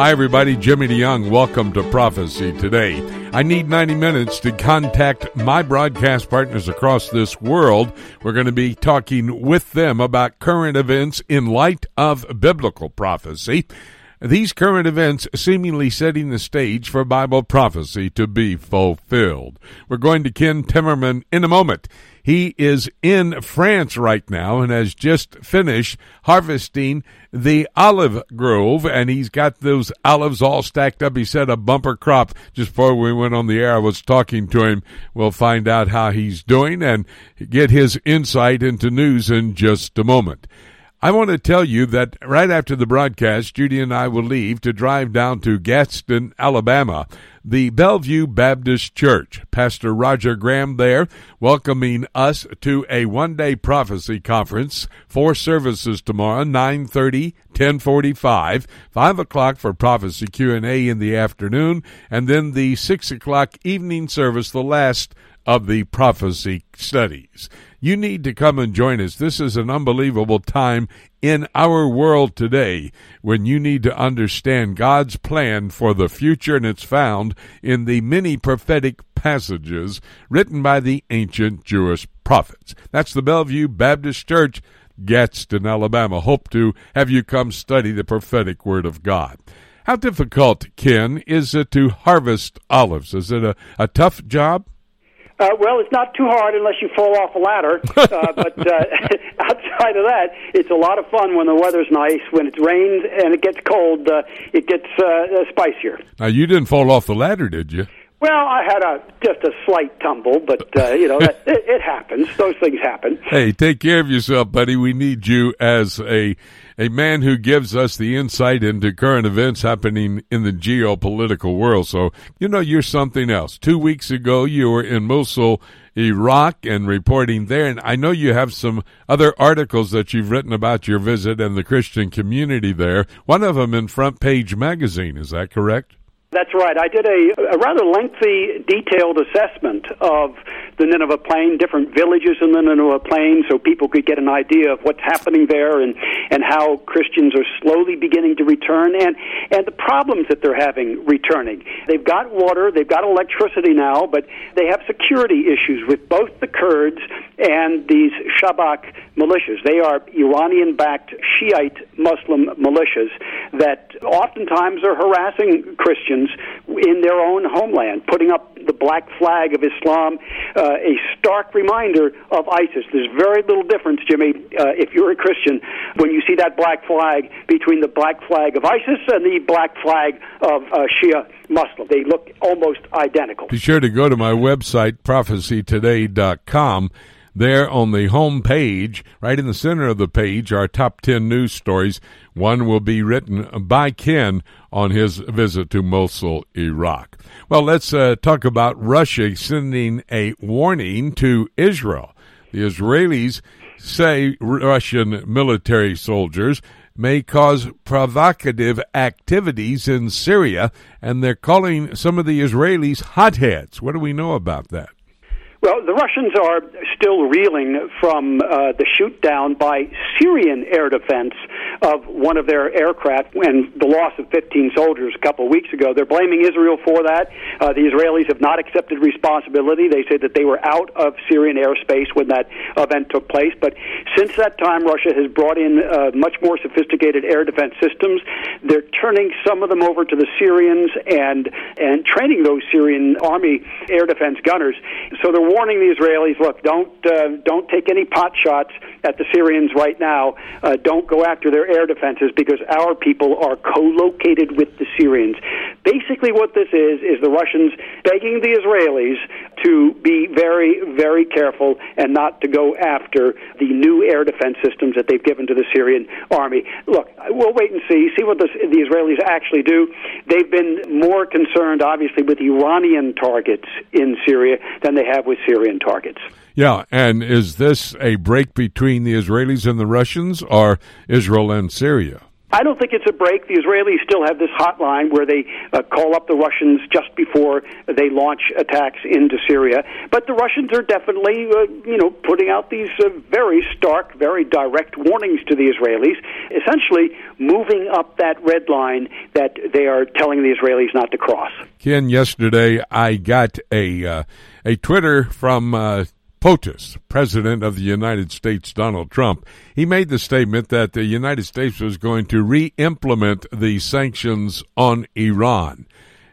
Hi, everybody. Jimmy DeYoung. Welcome to Prophecy Today. I need 90 minutes to contact my broadcast partners across this world. We're going to be talking with them about current events in light of biblical prophecy. These current events seemingly setting the stage for Bible prophecy to be fulfilled. We're going to Ken Timmerman in a moment. He is in France right now and has just finished harvesting the olive grove, and he's got those olives all stacked up. He said a bumper crop just before we went on the air. I was talking to him. We'll find out how he's doing and get his insight into news in just a moment. I want to tell you that right after the broadcast, Judy and I will leave to drive down to Gadsden, Alabama, the Bellevue Baptist Church. Pastor Roger Graham there welcoming us to a one-day prophecy conference. Four services tomorrow, 9.30, 10.45, 5 o'clock for prophecy Q&A in the afternoon, and then the 6 o'clock evening service, the last of the prophecy studies. You need to come and join us. This is an unbelievable time in our world today when you need to understand God's plan for the future, and it's found in the many prophetic passages written by the ancient Jewish prophets. That's the Bellevue Baptist Church, Gadsden, Alabama. Hope to have you come study the prophetic word of God. How difficult, Ken, is it to harvest olives? Is it a, a tough job? Uh, well, it's not too hard unless you fall off a ladder. Uh, but uh, outside of that, it's a lot of fun when the weather's nice. When it rains and it gets cold, uh, it gets uh, spicier. Now, you didn't fall off the ladder, did you? Well, I had a just a slight tumble, but uh, you know that, it, it happens. Those things happen. Hey, take care of yourself, buddy. We need you as a a man who gives us the insight into current events happening in the geopolitical world. So, you know, you're something else. Two weeks ago, you were in Mosul, Iraq, and reporting there. And I know you have some other articles that you've written about your visit and the Christian community there. One of them in Front Page Magazine. Is that correct? That's right. I did a, a rather lengthy, detailed assessment of the Nineveh Plain, different villages in the Nineveh Plain, so people could get an idea of what's happening there and, and how Christians are slowly beginning to return and, and the problems that they're having returning. They've got water, they've got electricity now, but they have security issues with both the Kurds and these Shabak militias. They are Iranian backed Shiite Muslim militias that oftentimes are harassing Christians in their own homeland, putting up the black flag of Islam, uh, a stark reminder of ISIS. There's very little difference, Jimmy, uh, if you're a Christian, when you see that black flag between the black flag of ISIS and the black flag of uh, Shia Muslim. They look almost identical. Be sure to go to my website, prophecytoday.com there on the home page, right in the center of the page, are top 10 news stories. One will be written by Ken on his visit to Mosul, Iraq. Well, let's uh, talk about Russia sending a warning to Israel. The Israelis say Russian military soldiers may cause provocative activities in Syria, and they're calling some of the Israelis hotheads. What do we know about that? Well, the Russians are still reeling from uh, the shoot down by Syrian air defense of one of their aircraft and the loss of 15 soldiers a couple of weeks ago. They're blaming Israel for that. Uh, the Israelis have not accepted responsibility. They say that they were out of Syrian airspace when that event took place. But since that time, Russia has brought in uh, much more sophisticated air defense systems. They're turning some of them over to the Syrians and and training those Syrian army air defense gunners. So they're warning the Israelis, look, don't uh, don't take any pot shots at the Syrians right now. Uh, don't go after their air defenses because our people are co-located with the Syrians. Basically, what this is is the Russians begging the Israelis to be very, very careful and not to go after the new air defense systems that they've given to the Syrian army. Look, we'll wait and see, see what the, the Israelis actually do. They've been more concerned, obviously, with Iranian targets in Syria than they have with Syrian targets. Yeah, and is this a break between the Israelis and the Russians or Israel and Syria? I don't think it's a break. The Israelis still have this hotline where they uh, call up the Russians just before they launch attacks into Syria. But the Russians are definitely, uh, you know, putting out these uh, very stark, very direct warnings to the Israelis, essentially moving up that red line that they are telling the Israelis not to cross. Ken, yesterday I got a uh, a Twitter from uh, POTUS, President of the United States Donald Trump, he made the statement that the United States was going to re implement the sanctions on Iran.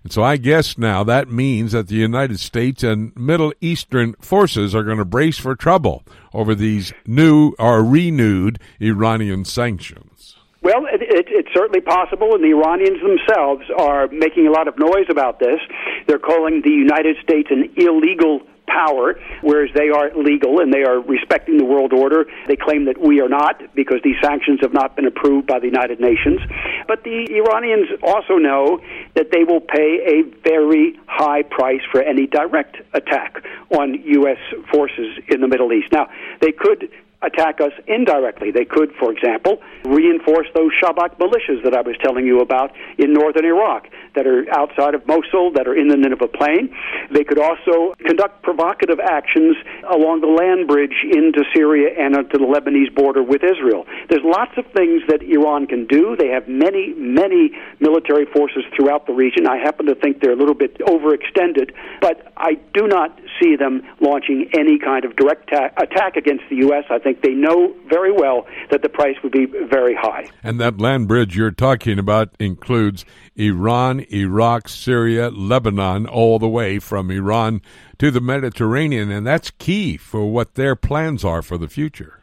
And so I guess now that means that the United States and Middle Eastern forces are going to brace for trouble over these new or renewed Iranian sanctions. Well, it, it, it's certainly possible, and the Iranians themselves are making a lot of noise about this. They're calling the United States an illegal power, whereas they are legal and they are respecting the world order. They claim that we are not because these sanctions have not been approved by the United Nations. But the Iranians also know that they will pay a very high price for any direct attack on U.S. forces in the Middle East. Now, they could attack us indirectly. They could, for example, reinforce those Shabak militias that I was telling you about in northern Iraq that are outside of Mosul, that are in the Nineveh Plain. They could also conduct provocative actions along the land bridge into Syria and to the Lebanese border with Israel. There's lots of things that Iran can do. They have many, many military forces throughout the region. I happen to think they're a little bit overextended, but I do not see them launching any kind of direct ta- attack against the U.S. I think they know very well that the price would be very high. And that land bridge you're talking about includes Iran, Iraq, Syria, Lebanon, all the way from Iran to the Mediterranean, and that's key for what their plans are for the future.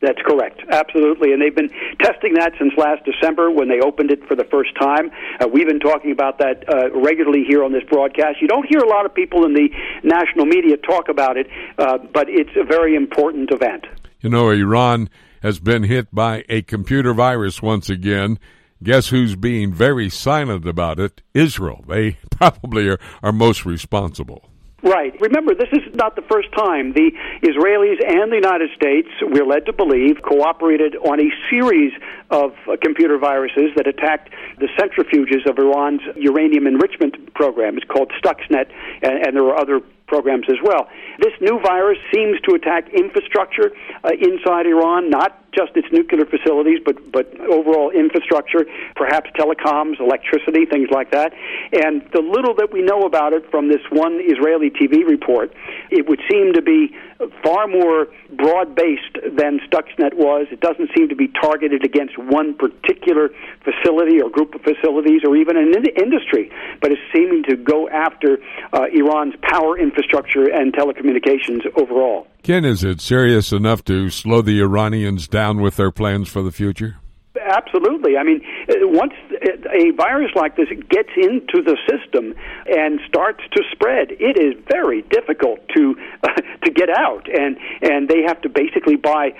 That's correct, absolutely. And they've been testing that since last December when they opened it for the first time. Uh, we've been talking about that uh, regularly here on this broadcast. You don't hear a lot of people in the national media talk about it, uh, but it's a very important event. You know, Iran has been hit by a computer virus once again. Guess who's being very silent about it? Israel. They probably are, are most responsible. Right. Remember, this is not the first time the Israelis and the United States, we're led to believe, cooperated on a series of uh, computer viruses that attacked the centrifuges of Iran's uranium enrichment program. It's called Stuxnet, and, and there are other programs as well. This new virus seems to attack infrastructure uh, inside Iran, not just its nuclear facilities, but but overall infrastructure, perhaps telecoms, electricity, things like that. And the little that we know about it from this one Israeli TV report, it would seem to be far more broad based than Stuxnet was. It doesn't seem to be targeted against one particular facility or group of facilities or even an in- industry, but is seeming to go after uh, Iran's power infrastructure and telecommunications overall. Ken, is it serious enough to slow the Iranians down with their plans for the future? Absolutely. I mean, uh, once a virus like this gets into the system and starts to spread, it is very difficult to uh, to get out, and and they have to basically buy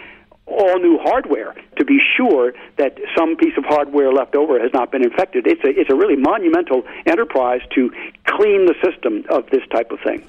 all new hardware to be sure that some piece of hardware left over has not been infected. It's a it's a really monumental enterprise to clean the system of this type of thing.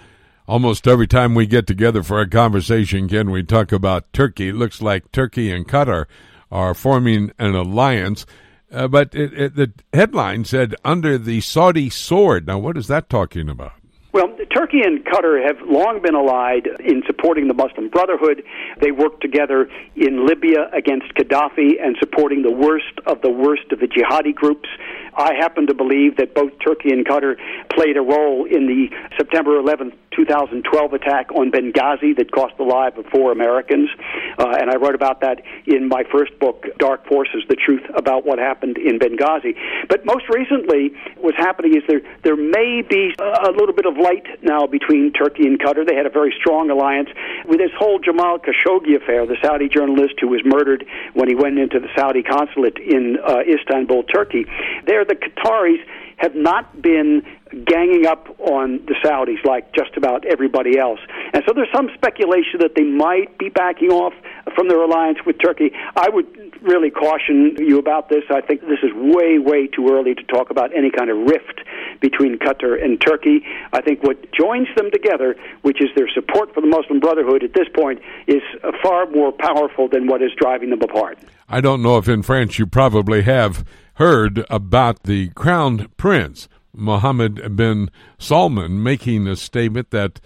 Almost every time we get together for a conversation, Ken, we talk about Turkey. It looks like Turkey and Qatar are forming an alliance. Uh, but it, it, the headline said under the Saudi sword. Now, what is that talking about? Well, Turkey and Qatar have long been allied in supporting the Muslim Brotherhood. They worked together in Libya against Gaddafi and supporting the worst of the worst of the jihadi groups. I happen to believe that both Turkey and Qatar played a role in the September 11th, 2012 attack on Benghazi that cost the lives of four Americans. Uh, and I wrote about that in my first book, Dark Forces The Truth About What Happened in Benghazi. But most recently, what's happening is there, there may be a little bit of light now between Turkey and Qatar. They had a very strong alliance with this whole Jamal Khashoggi affair, the Saudi journalist who was murdered when he went into the Saudi consulate in uh, Istanbul, Turkey. There, the Qataris have not been ganging up on the Saudis like just about everybody else. And so there's some speculation that they might be backing off from their alliance with Turkey. I would really caution you about this. I think this is way, way too early to talk about any kind of rift between Qatar and Turkey. I think what joins them together, which is their support for the Muslim Brotherhood at this point, is far more powerful than what is driving them apart. I don't know if in France you probably have heard about the crown prince, Mohammed bin Salman, making a statement that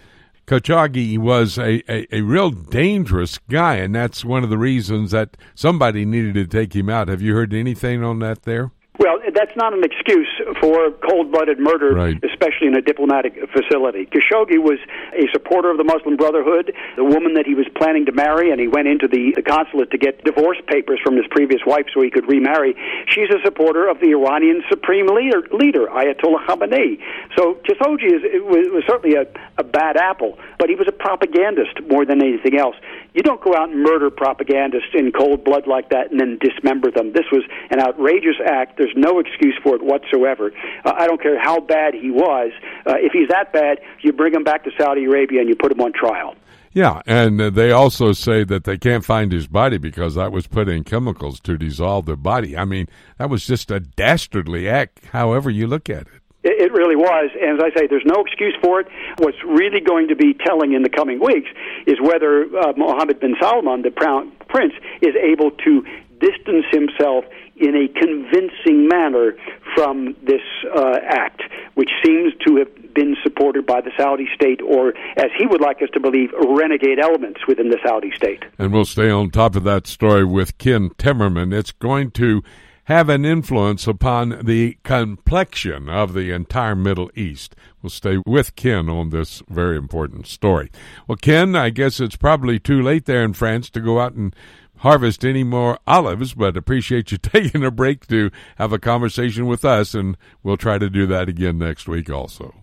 Khashoggi was a, a, a, real dangerous guy, and that's one of the reasons that somebody needed to take him out. Have you heard anything on that there? Well, that's not an excuse for cold-blooded murder, right. especially in a diplomatic facility. Khashoggi was a supporter of the Muslim Brotherhood, the woman that he was planning to marry, and he went into the, the consulate to get divorce papers from his previous wife so he could remarry. She's a supporter of the Iranian supreme leader, leader Ayatollah Khamenei. So Khashoggi is, was, was certainly a, a bad apple, but he was a propagandist more than anything else. You don't go out and murder propagandists in cold blood like that and then dismember them. This was an outrageous act. There's no excuse for it whatsoever. Uh, I don't care how bad he was. Uh, if he's that bad, you bring him back to Saudi Arabia and you put him on trial. Yeah, and they also say that they can't find his body because that was put in chemicals to dissolve the body. I mean, that was just a dastardly act, however you look at it. It really was. And as I say, there's no excuse for it. What's really going to be telling in the coming weeks is whether uh, Mohammed bin Salman, the prince, is able to distance himself in a convincing manner from this uh, act, which seems to have been supported by the Saudi state, or as he would like us to believe, renegade elements within the Saudi state. And we'll stay on top of that story with Ken Timmerman. It's going to have an influence upon the complexion of the entire Middle East. We'll stay with Ken on this very important story. Well, Ken, I guess it's probably too late there in France to go out and harvest any more olives, but appreciate you taking a break to have a conversation with us, and we'll try to do that again next week also.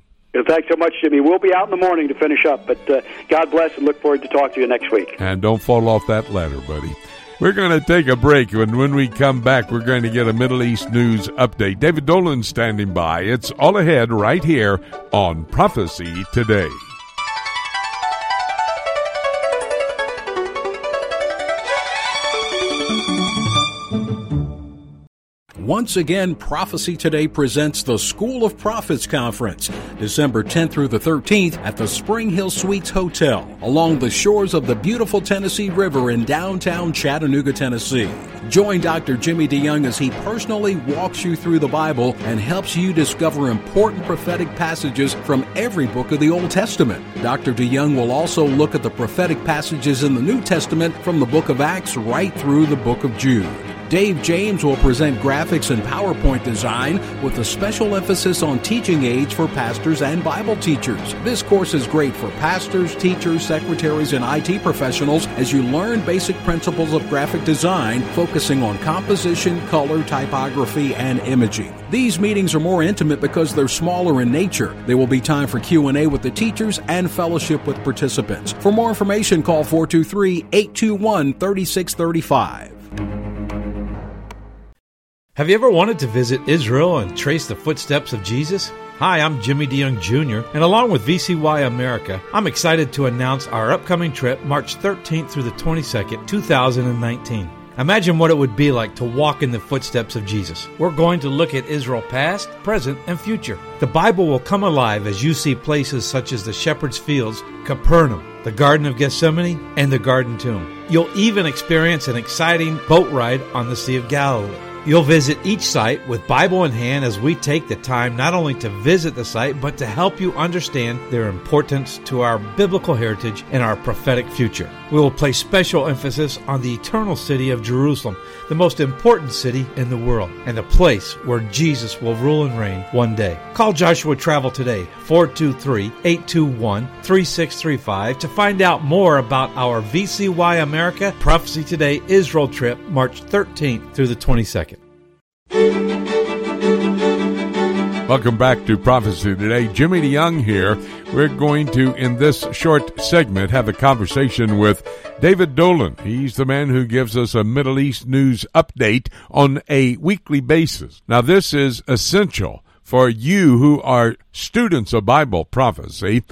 Thanks so much, Jimmy. We'll be out in the morning to finish up, but uh, God bless and look forward to talking to you next week. And don't fall off that ladder, buddy. We're going to take a break, and when we come back, we're going to get a Middle East news update. David Dolan standing by. It's all ahead right here on Prophecy Today. Once again, Prophecy Today presents the School of Prophets Conference, December 10th through the 13th at the Spring Hill Suites Hotel, along the shores of the beautiful Tennessee River in downtown Chattanooga, Tennessee. Join Dr. Jimmy DeYoung as he personally walks you through the Bible and helps you discover important prophetic passages from every book of the Old Testament. Dr. DeYoung will also look at the prophetic passages in the New Testament from the book of Acts right through the book of Jude. Dave James will present graphics and PowerPoint design with a special emphasis on teaching aids for pastors and Bible teachers. This course is great for pastors, teachers, secretaries, and IT professionals as you learn basic principles of graphic design, focusing on composition, color, typography, and imaging. These meetings are more intimate because they're smaller in nature. There will be time for Q&A with the teachers and fellowship with participants. For more information, call 423-821-3635. Have you ever wanted to visit Israel and trace the footsteps of Jesus? Hi, I'm Jimmy DeYoung Jr., and along with VCY America, I'm excited to announce our upcoming trip March 13th through the 22nd, 2019. Imagine what it would be like to walk in the footsteps of Jesus. We're going to look at Israel past, present, and future. The Bible will come alive as you see places such as the Shepherd's Fields, Capernaum, the Garden of Gethsemane, and the Garden Tomb. You'll even experience an exciting boat ride on the Sea of Galilee. You'll visit each site with Bible in hand as we take the time not only to visit the site, but to help you understand their importance to our biblical heritage and our prophetic future. We will place special emphasis on the eternal city of Jerusalem, the most important city in the world, and the place where Jesus will rule and reign one day. Call Joshua Travel today, 423 821 3635, to find out more about our VCY America Prophecy Today Israel trip, March 13th through the 22nd. Welcome back to Prophecy Today. Jimmy DeYoung here. We're going to, in this short segment, have a conversation with David Dolan. He's the man who gives us a Middle East news update on a weekly basis. Now, this is essential for you who are students of Bible prophecy.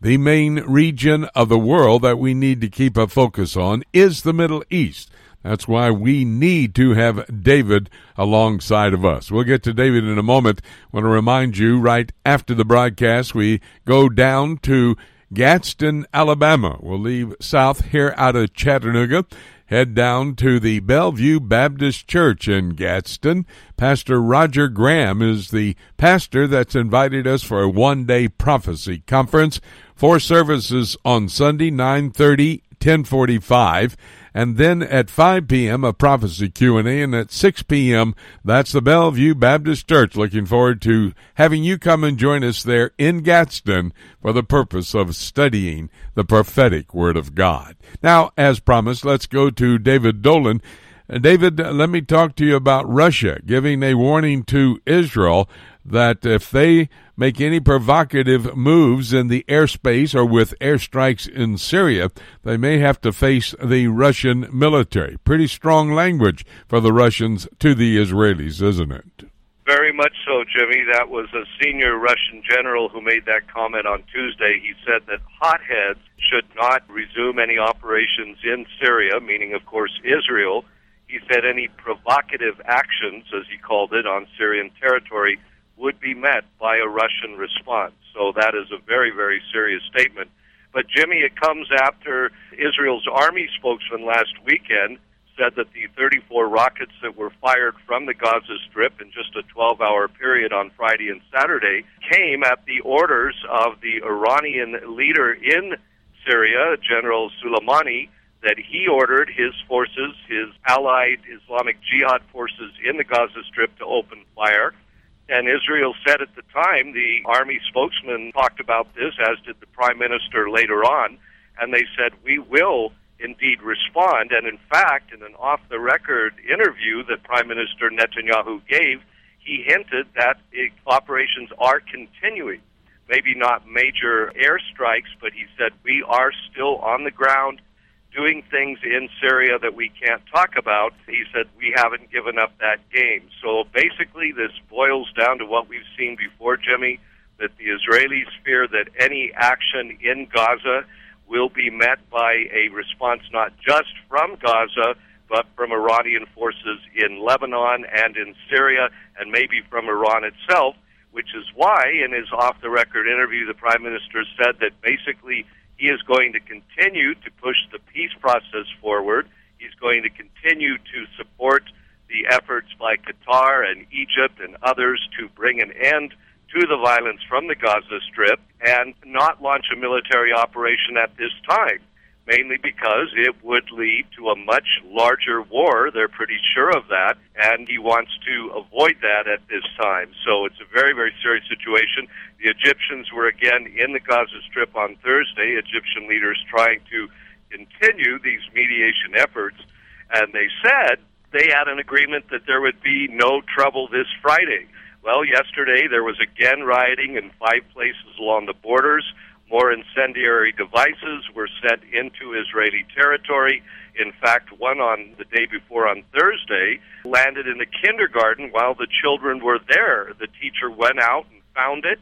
The main region of the world that we need to keep a focus on is the Middle East. That's why we need to have David alongside of us. We'll get to David in a moment. I want to remind you right after the broadcast, we go down to Gadsden, Alabama. We'll leave south here out of Chattanooga head down to the Bellevue Baptist Church in Gadsden. Pastor Roger Graham is the pastor that's invited us for a one-day prophecy conference. Four services on Sunday, 9:30, 10:45 and then at 5 p.m. a prophecy Q&A and at 6 p.m. that's the Bellevue Baptist Church looking forward to having you come and join us there in Gadsden for the purpose of studying the prophetic word of God. Now, as promised, let's go to David Dolan. Uh, David, let me talk to you about Russia giving a warning to Israel that if they make any provocative moves in the airspace or with airstrikes in Syria, they may have to face the Russian military. Pretty strong language for the Russians to the Israelis, isn't it? Very much so, Jimmy. That was a senior Russian general who made that comment on Tuesday. He said that hotheads should not resume any operations in Syria, meaning, of course, Israel. He said any provocative actions, as he called it, on Syrian territory would be met by a Russian response. So that is a very, very serious statement. But Jimmy, it comes after Israel's army spokesman last weekend said that the 34 rockets that were fired from the Gaza Strip in just a 12 hour period on Friday and Saturday came at the orders of the Iranian leader in Syria, General Soleimani, that he ordered his forces, his allied Islamic Jihad forces in the Gaza Strip to open fire. And Israel said at the time, the army spokesman talked about this, as did the prime minister later on, and they said, we will indeed respond. And in fact, in an off the record interview that Prime Minister Netanyahu gave, he hinted that operations are continuing. Maybe not major airstrikes, but he said, we are still on the ground doing things in Syria that we can't talk about. He said, we haven't given up that game. So basically, this boils down to what we've seen before, Jimmy, that the Israelis fear that any action in Gaza will be met by a response not just from Gaza, but from Iranian forces in Lebanon and in Syria, and maybe from Iran itself, which is why, in his off the record interview, the Prime Minister said that basically he is going to continue to push the peace process forward. He's going to continue to support the efforts by Qatar and Egypt and others to bring an end to the violence from the Gaza Strip and not launch a military operation at this time, mainly because it would lead to a much larger war. They're pretty sure of that, and he wants to avoid that at this time. So it's a very, very serious situation. The Egyptians were again in the Gaza Strip on Thursday, Egyptian leaders trying to continue these mediation efforts, and they said they had an agreement that there would be no trouble this Friday. Well, yesterday there was again rioting in five places along the borders. More incendiary devices were sent into Israeli territory. In fact, one on the day before on Thursday landed in a kindergarten while the children were there. The teacher went out and found it.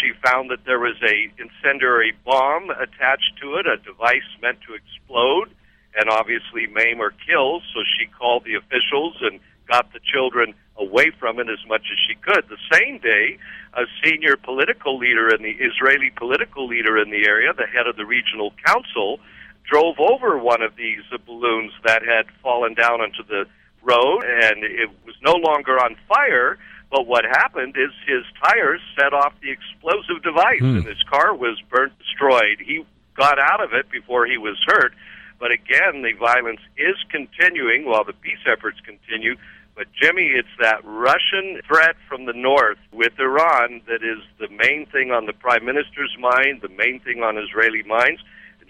She found that there was a incendiary bomb attached to it, a device meant to explode and obviously maim or kill. So she called the officials and got the children away from it as much as she could. The same day, a senior political leader in the Israeli political leader in the area, the head of the regional council, drove over one of these balloons that had fallen down onto the road, and it was no longer on fire. But what happened is his tires set off the explosive device, hmm. and his car was burnt, destroyed. He got out of it before he was hurt. But again, the violence is continuing while the peace efforts continue. But Jimmy, it's that Russian threat from the north with Iran that is the main thing on the prime minister's mind, the main thing on Israeli minds.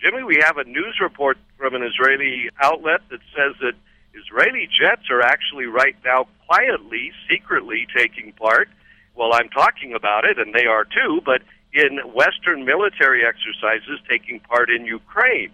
Jimmy, we have a news report from an Israeli outlet that says that Israeli jets are actually right now quietly, secretly taking part. Well, I'm talking about it, and they are too, but in Western military exercises taking part in Ukraine.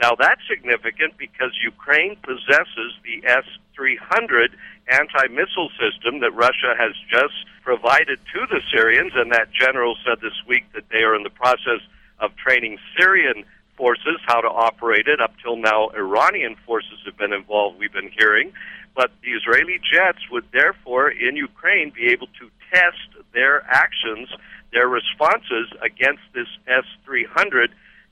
Now, that's significant because Ukraine possesses the S 300 anti missile system that Russia has just provided to the Syrians, and that general said this week that they are in the process of training Syrian forces how to operate it. Up till now, Iranian forces have been involved, we've been hearing. But the Israeli jets would therefore, in Ukraine, be able to test their actions, their responses against this S 300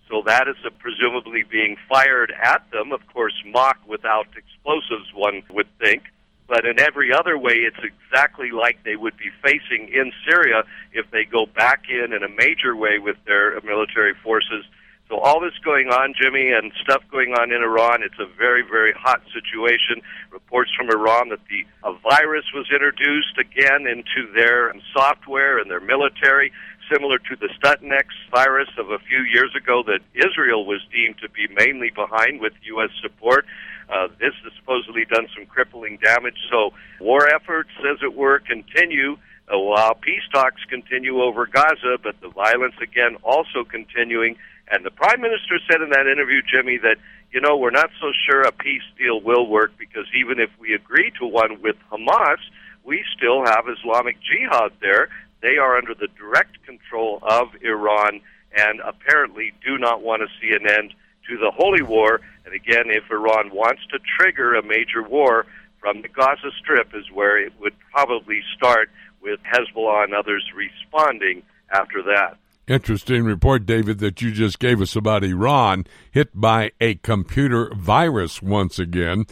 So that is presumably being fired at them. Of course, mock without explosives, one would think. But in every other way, it's exactly like they would be facing in Syria if they go back in in a major way with their military forces. So all this going on, Jimmy, and stuff going on in Iran, it's a very, very hot situation. Reports from Iran that the a virus was introduced again into their software and their military similar to the Stuxnet virus of a few years ago that Israel was deemed to be mainly behind with U.S. support. Uh, this has supposedly done some crippling damage. So war efforts, as it were, continue uh, while peace talks continue over Gaza, but the violence again also continuing. And the prime minister said in that interview, Jimmy, that you know we're not so sure a peace deal will work because even if we agree to one with Hamas, we still have Islamic Jihad there they are under the direct control of Iran and apparently do not want to see an end to the holy war. And again, if Iran wants to trigger a major war from the Gaza Strip, is where it would probably start with Hezbollah and others responding after that. Interesting report, David, that you just gave us about Iran hit by a computer virus once again.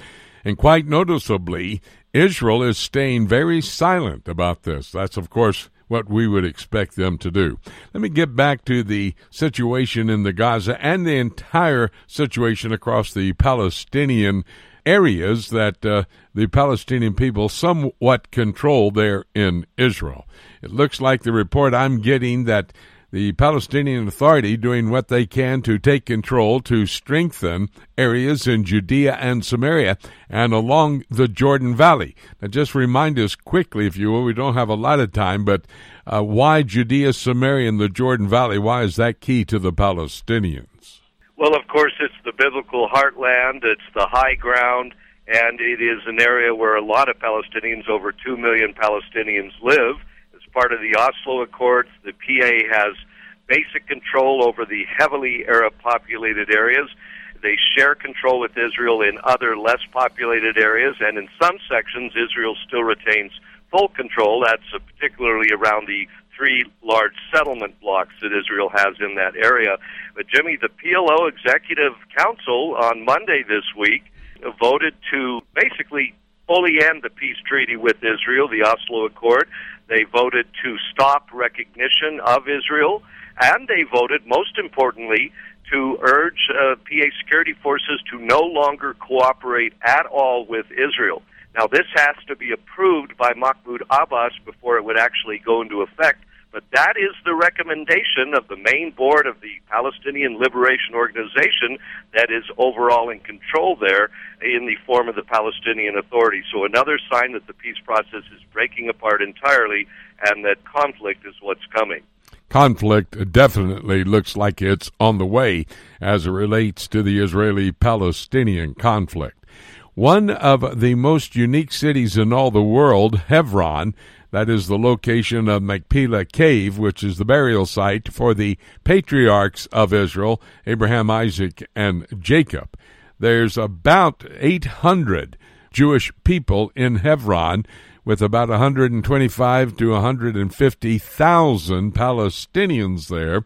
And quite noticeably, Israel is staying very silent about this. That's, of course, what we would expect them to do. Let me get back to the situation in the Gaza and the entire situation across the Palestinian areas that uh, the Palestinian people somewhat control there in Israel. It looks like the report I'm getting that the Palestinian Authority doing what they can to take control to strengthen areas in Judea and Samaria and along the Jordan Valley. Now, just remind us quickly, if you will, we don't have a lot of time, but uh, why Judea, Samaria, and the Jordan Valley? Why is that key to the Palestinians? Well, of course, it's the biblical heartland, it's the high ground, and it is an area where a lot of Palestinians, over 2 million Palestinians, live part of the Oslo Accords. The PA has basic control over the heavily Arab populated areas. They share control with Israel in other less populated areas, and in some sections, Israel still retains full control. That's particularly around the three large settlement blocks that Israel has in that area. But Jimmy, the PLO Executive Council on Monday this week voted to basically fully end the peace treaty with Israel, the Oslo Accord. They voted to stop recognition of Israel, and they voted, most importantly, to urge uh, PA security forces to no longer cooperate at all with Israel. Now, this has to be approved by Mahmoud Abbas before it would actually go into effect. But that is the recommendation of the main board of the Palestinian Liberation Organization that is overall in control there in the form of the Palestinian Authority. So another sign that the peace process is breaking apart entirely and that conflict is what's coming. Conflict definitely looks like it's on the way as it relates to the Israeli Palestinian conflict. One of the most unique cities in all the world, Hebron, that is the location of Machpelah Cave, which is the burial site for the patriarchs of Israel, Abraham, Isaac, and Jacob. There's about 800 Jewish people in Hebron, with about 125 to 150,000 Palestinians there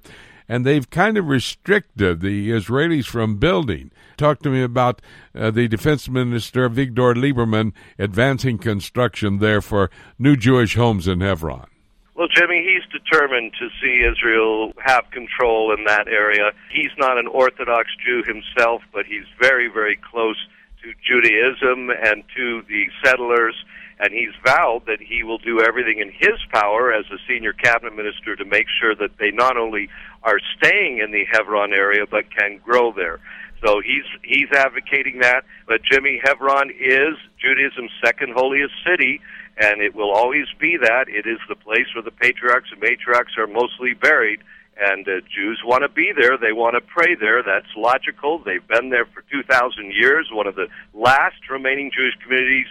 and they've kind of restricted the Israelis from building. Talk to me about uh, the defense minister, Avigdor Lieberman, advancing construction there for new Jewish homes in Hebron. Well, Jimmy, he's determined to see Israel have control in that area. He's not an Orthodox Jew himself, but he's very, very close to Judaism and to the settlers and he's vowed that he will do everything in his power as a senior cabinet minister to make sure that they not only are staying in the Hebron area but can grow there. So he's he's advocating that. But Jimmy, Hebron is Judaism's second holiest city, and it will always be that. It is the place where the patriarchs and matriarchs are mostly buried, and uh, Jews want to be there. They want to pray there. That's logical. They've been there for 2,000 years. One of the last remaining Jewish communities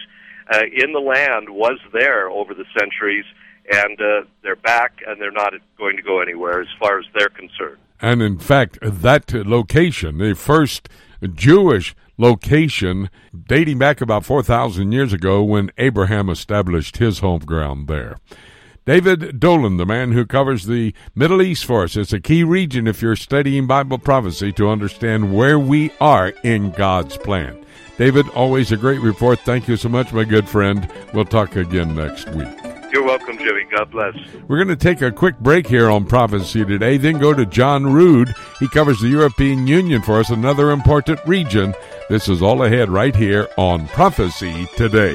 uh, in the land was there over the centuries, and uh, they're back, and they're not going to go anywhere as far as they're concerned. And in fact, that location, the first Jewish location dating back about 4,000 years ago when Abraham established his home ground there. David Dolan, the man who covers the Middle East for us. It's a key region if you're studying Bible prophecy to understand where we are in God's plan. David, always a great report. Thank you so much, my good friend. We'll talk again next week. You're welcome, Jimmy. God bless. We're going to take a quick break here on Prophecy today, then go to John Rood. He covers the European Union for us, another important region. This is all ahead right here on Prophecy Today.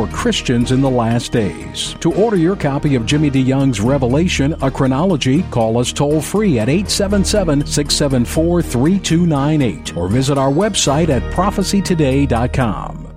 for Christians in the last days. To order your copy of Jimmy DeYoung's Revelation, a chronology, call us toll free at 877 674 3298 or visit our website at prophecytoday.com.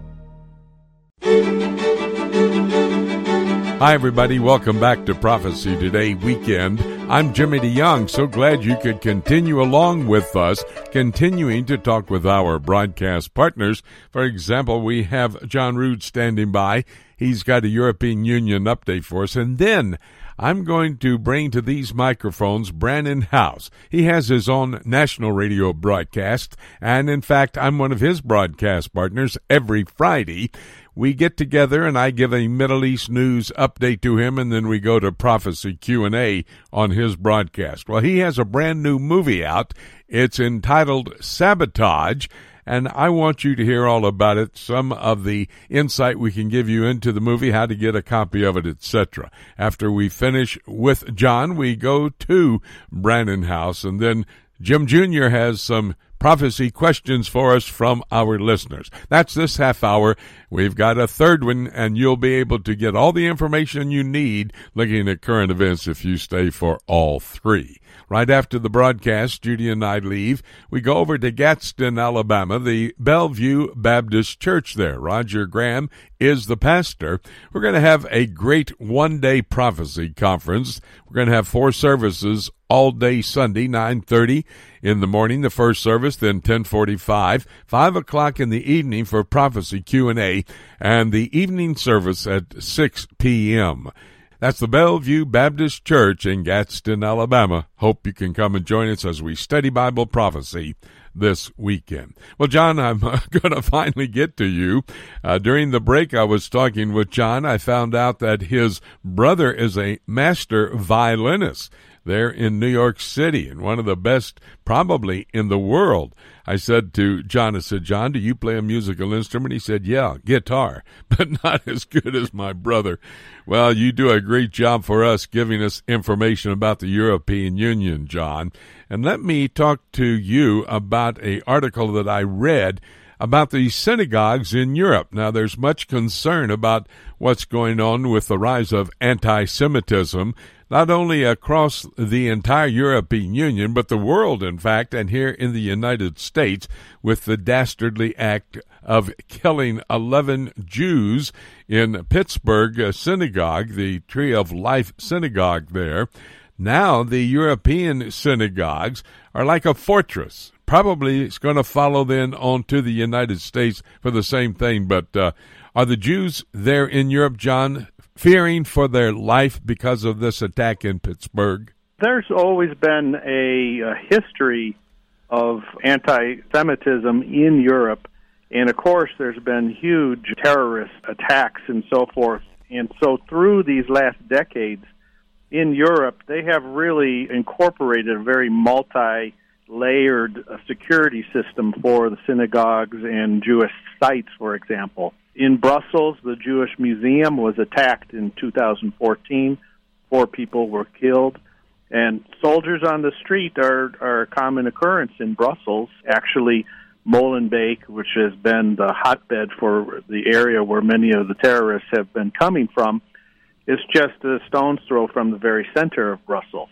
Hi, everybody. Welcome back to Prophecy Today Weekend. I'm Jimmy DeYoung. So glad you could continue along with us, continuing to talk with our broadcast partners. For example, we have John Rood standing by. He's got a European Union update for us. And then I'm going to bring to these microphones Brannon Howse. He has his own national radio broadcast, and in fact, I'm one of his broadcast partners every Friday we get together and I give a Middle East news update to him and then we go to prophecy Q&A on his broadcast. Well, he has a brand new movie out. It's entitled Sabotage and I want you to hear all about it, some of the insight we can give you into the movie, how to get a copy of it, etc. After we finish with John, we go to Brannon Howse and then Jim Jr. has some prophecy questions for us from our listeners. That's this half hour. We've got a third one, and you'll be able to get all the information you need looking at current events if you stay for all three. Right after the broadcast, Judy and I leave. We go over to Gadsden, Alabama, the Bellevue Baptist Church there. Roger Graham is the pastor. We're going to have a great one day prophecy conference. We're going to have four services all day Sunday, 9.30 in the morning, the first service, then 10.45, 5 o'clock in the evening for prophecy Q&A, and the evening service at 6 p.m. That's the Bellevue Baptist Church in Gadsden, Alabama. Hope you can come and join us as we study Bible prophecy this weekend. Well, John, I'm going to finally get to you. Uh, during the break, I was talking with John. I found out that his brother is a master violinist there in New York City and one of the best probably in the world. I said to John, I said, John, do you play a musical instrument? He said, yeah, guitar, but not as good as my brother. Well, you do a great job for us giving us information about the European Union, John. And let me talk to you about a article that I read about the synagogues in Europe. Now, there's much concern about what's going on with the rise of anti Semitism not only across the entire European Union, but the world, in fact, and here in the United States, with the dastardly act of killing 11 Jews in Pittsburgh synagogue, the Tree of Life synagogue there. Now, the European synagogues are like a fortress. Probably it's going to follow then on to the United States for the same thing. But uh, are the Jews there in Europe, John, fearing for their life because of this attack in Pittsburgh? There's always been a, a history of anti Semitism in Europe. And of course, there's been huge terrorist attacks and so forth. And so, through these last decades in Europe, they have really incorporated a very multi layered security system for the synagogues and Jewish sites, for example. In Brussels, the Jewish Museum was attacked in 2014. Four people were killed. And soldiers on the street are, are a common occurrence in Brussels. Actually, Molenbeek, which has been the hotbed for the area where many of the terrorists have been coming from, is just a stone's throw from the very center of Brussels.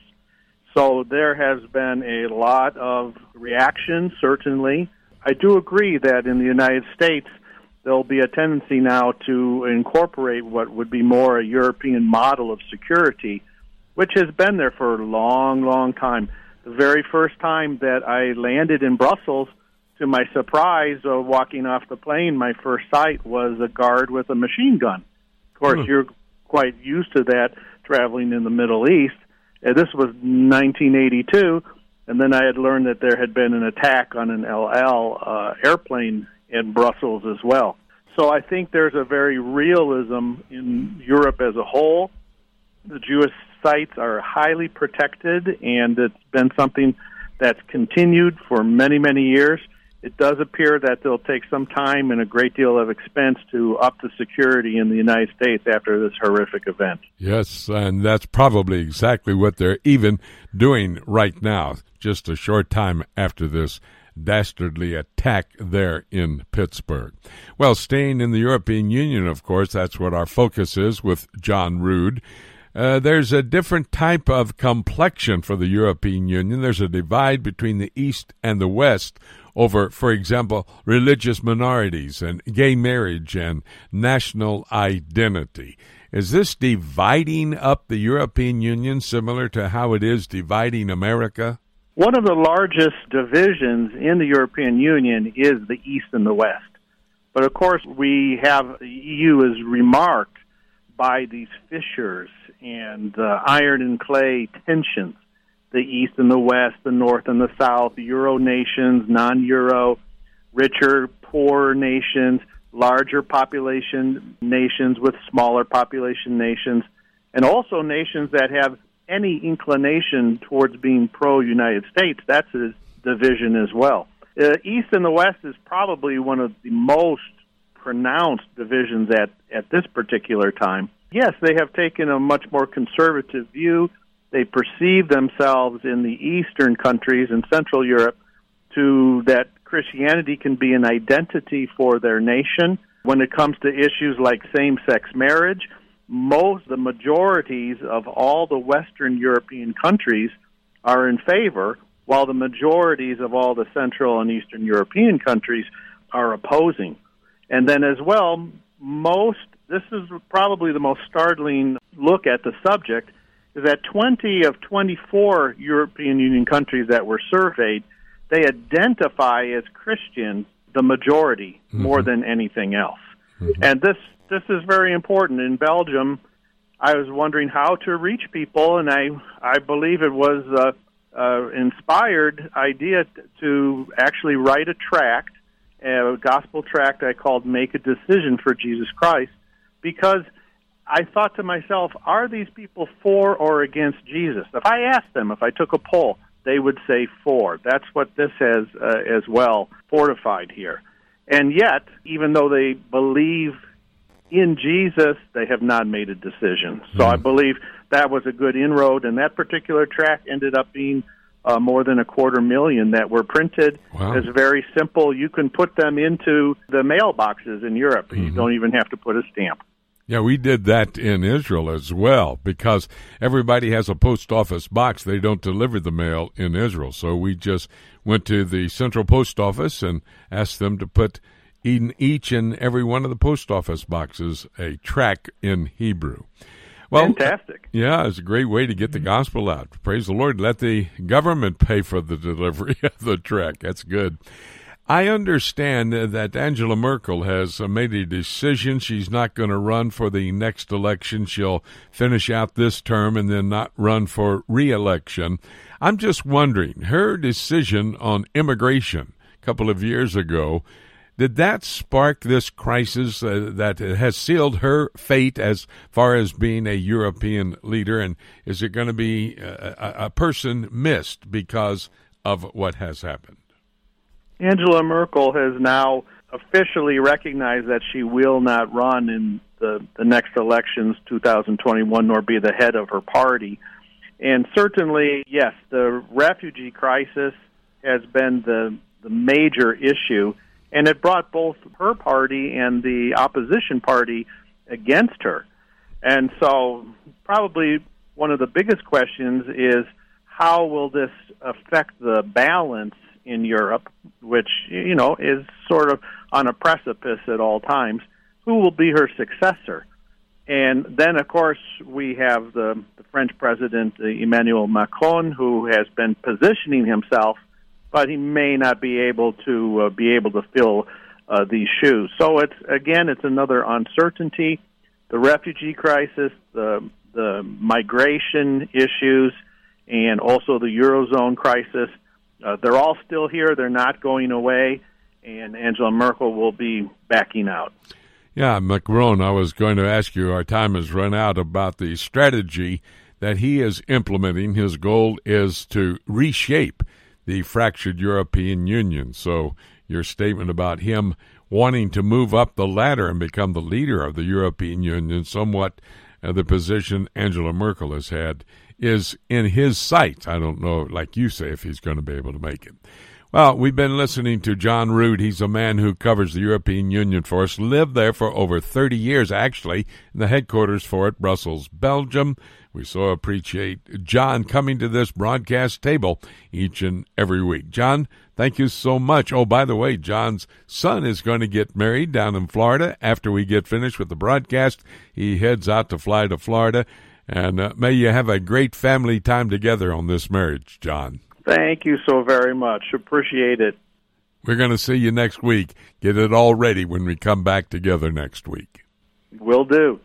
So there has been a lot of reaction, certainly. I do agree that in the United States, there'll be a tendency now to incorporate what would be more a European model of security, which has been there for a long, long time. The very first time that I landed in Brussels, to my surprise, uh, walking off the plane, my first sight was a guard with a machine gun. Of course, hmm. you're quite used to that traveling in the Middle East. Uh, this was 1982, and then I had learned that there had been an attack on an El Al uh, airplane in Brussels as well. So I think there's a very realism in Europe as a whole. The Jewish sites are highly protected, and it's been something that's continued for many, many years. It does appear that they'll take some time and a great deal of expense to up the security in the United States after this horrific event. Yes, and that's probably exactly what they're even doing right now, just a short time after this dastardly attack there in Pittsburgh. Well, staying in the European Union, of course, that's what our focus is with John Rood. Uh, there's a different type of complexion for the European Union. There's a divide between the East and the West over, for example, religious minorities and gay marriage and national identity. Is this dividing up the European Union similar to how it is dividing America? One of the largest divisions in the European Union is the East and the West. But of course, we have the EU is remarked by these fissures and iron and clay tensions. The East and the West, the North and the South, Euro nations, non Euro, richer, poorer nations, larger population nations with smaller population nations, and also nations that have any inclination towards being pro United States, that's a division as well. Uh, East and the West is probably one of the most pronounced divisions at, at this particular time. Yes, they have taken a much more conservative view. They perceive themselves in the Eastern countries and Central Europe to that Christianity can be an identity for their nation. When it comes to issues like same sex marriage, most the majorities of all the Western European countries are in favor, while the majorities of all the Central and Eastern European countries are opposing. And then as well, most this is probably the most startling look at the subject that 20 of 24 European Union countries that were surveyed, they identify as Christian the majority mm-hmm. more than anything else. Mm-hmm. And this this is very important. In Belgium, I was wondering how to reach people, and I I believe it was a, a inspired idea to actually write a tract, a gospel tract I called "Make a Decision for Jesus Christ," because I thought to myself, are these people for or against Jesus? If I asked them, if I took a poll, they would say for. That's what this has uh, as well fortified here. And yet, even though they believe in Jesus, they have not made a decision. So. I believe that was a good inroad, and that particular track ended up being uh, more than a quarter million that were printed. Wow. It's very simple. You can put them into the mailboxes in Europe. Mm-hmm. You don't even have to put a stamp. Yeah, we did that in Israel as well because everybody has a post office box. They don't deliver the mail in Israel. So we just went to the central post office and asked them to put in each and every one of the post office boxes a track in Hebrew. Well, Fantastic. Yeah, it's a great way to get the gospel out. Praise the Lord. Let the government pay for the delivery of the track. That's good. I understand that Angela Merkel has made a decision. She's not going to run for the next election. She'll finish out this term and then not run for reelection. I'm just wondering, her decision on immigration a couple of years ago did that spark this crisis uh, that has sealed her fate as far as being a European leader? And is it going to be a, a person missed because of what has happened? Angela Merkel has now officially recognized that she will not run in the, the next elections, 2021, nor be the head of her party. And certainly, yes, the refugee crisis has been the the major issue, and it brought both her party and the opposition party against her. And so, probably one of the biggest questions is how will this affect the balance in Europe, which, you know, is sort of on a precipice at all times? Who will be her successor? And then, of course, we have the, the French president, uh, Emmanuel Macron, who has been positioning himself, but he may not be able to uh, be able to fill uh, these shoes. So it's again, it's another uncertainty. The refugee crisis, the the migration issues, and also the eurozone crisis. Uh, they're all still here. They're not going away, and Angela Merkel will be backing out. Yeah, Macron, I was going to ask you, our time has run out, about the strategy that he is implementing. His goal is to reshape the fractured European Union. So, your statement about him wanting to move up the ladder and become the leader of the European Union, somewhat uh, the position Angela Merkel has had, is in his sights. I don't know, like you say, if he's going to be able to make it. Well, we've been listening to John Rood. He's a man who covers the European Union for us, lived there for over 30 years, actually, in the headquarters for it, Brussels, Belgium. We so appreciate John coming to this broadcast table each and every week. John, thank you so much. Oh, by the way, John's son is going to get married down in Florida. After we get finished with the broadcast, he heads out to fly to Florida. And uh, may you have a great family time together on this marriage, John. Thank you so very much. Appreciate it. We're going to see you next week. Get it all ready when we come back together next week. Will do.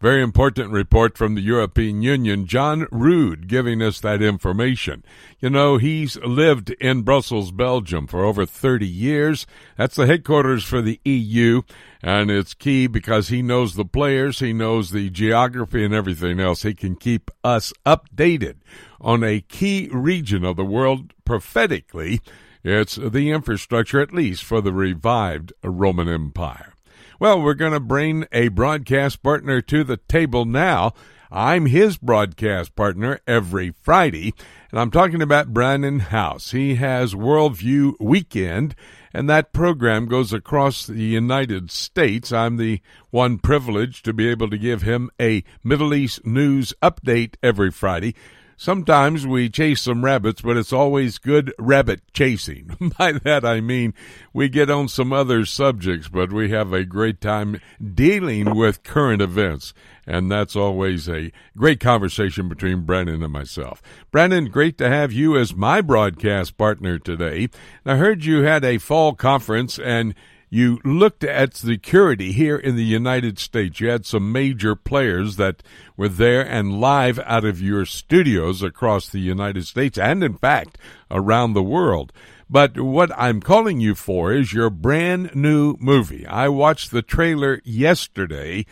Very important report from the European Union. John Rood giving us that information. You know, he's lived in Brussels, Belgium for over 30 years. That's the headquarters for the EU, and it's key because he knows the players, he knows the geography and everything else. He can keep us updated on a key region of the world prophetically. It's the infrastructure, at least, for the revived Roman Empire. Well, we're going to bring a broadcast partner to the table now. I'm his broadcast partner every Friday, and I'm talking about Brannon Howse. He has Worldview Weekend, and that program goes across the United States. I'm the one privileged to be able to give him a Middle East news update every Friday. Sometimes we chase some rabbits, but it's always good rabbit chasing. By that I mean we get on some other subjects, but we have a great time dealing with current events. And that's always a great conversation between Brannon and myself. Brannon, great to have you as my broadcast partner today. I heard you had a fall conference and you looked at security here in the United States. You had some major players that were there and live out of your studios across the United States and, in fact, around the world. But what I'm calling you for is your brand new movie. I watched the trailer yesterday,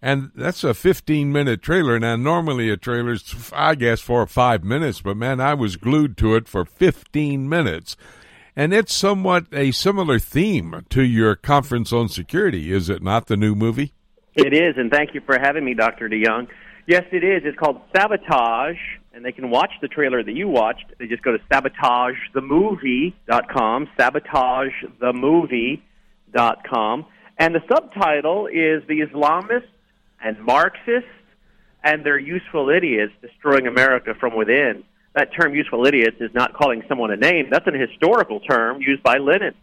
and that's a 15 minute trailer. Now, normally a trailer's, I guess, four or five minutes, but man, I was glued to it for 15 minutes. And it's somewhat a similar theme to your conference on security, is it not, the new movie? It is, and thank you for having me, Dr. DeYoung. Yes, it is. It's called Sabotage, and they can watch the trailer that you watched. They just go to sabotagethemovie.com, sabotagethemovie.com. And the subtitle is The Islamists and Marxists and Their Useful Idiots Destroying America from Within that term useful idiots is not calling someone a name. That's an historical term used by Lenin.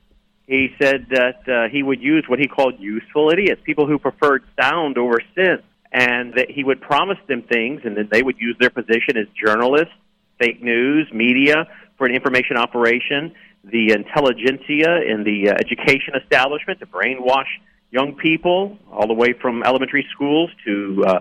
He said that uh, he would use what he called useful idiots, people who preferred sound over sense, and that he would promise them things, and then they would use their position as journalists, fake news, media for an information operation, the intelligentsia in the uh, education establishment to brainwash young people, all the way from elementary schools to uh,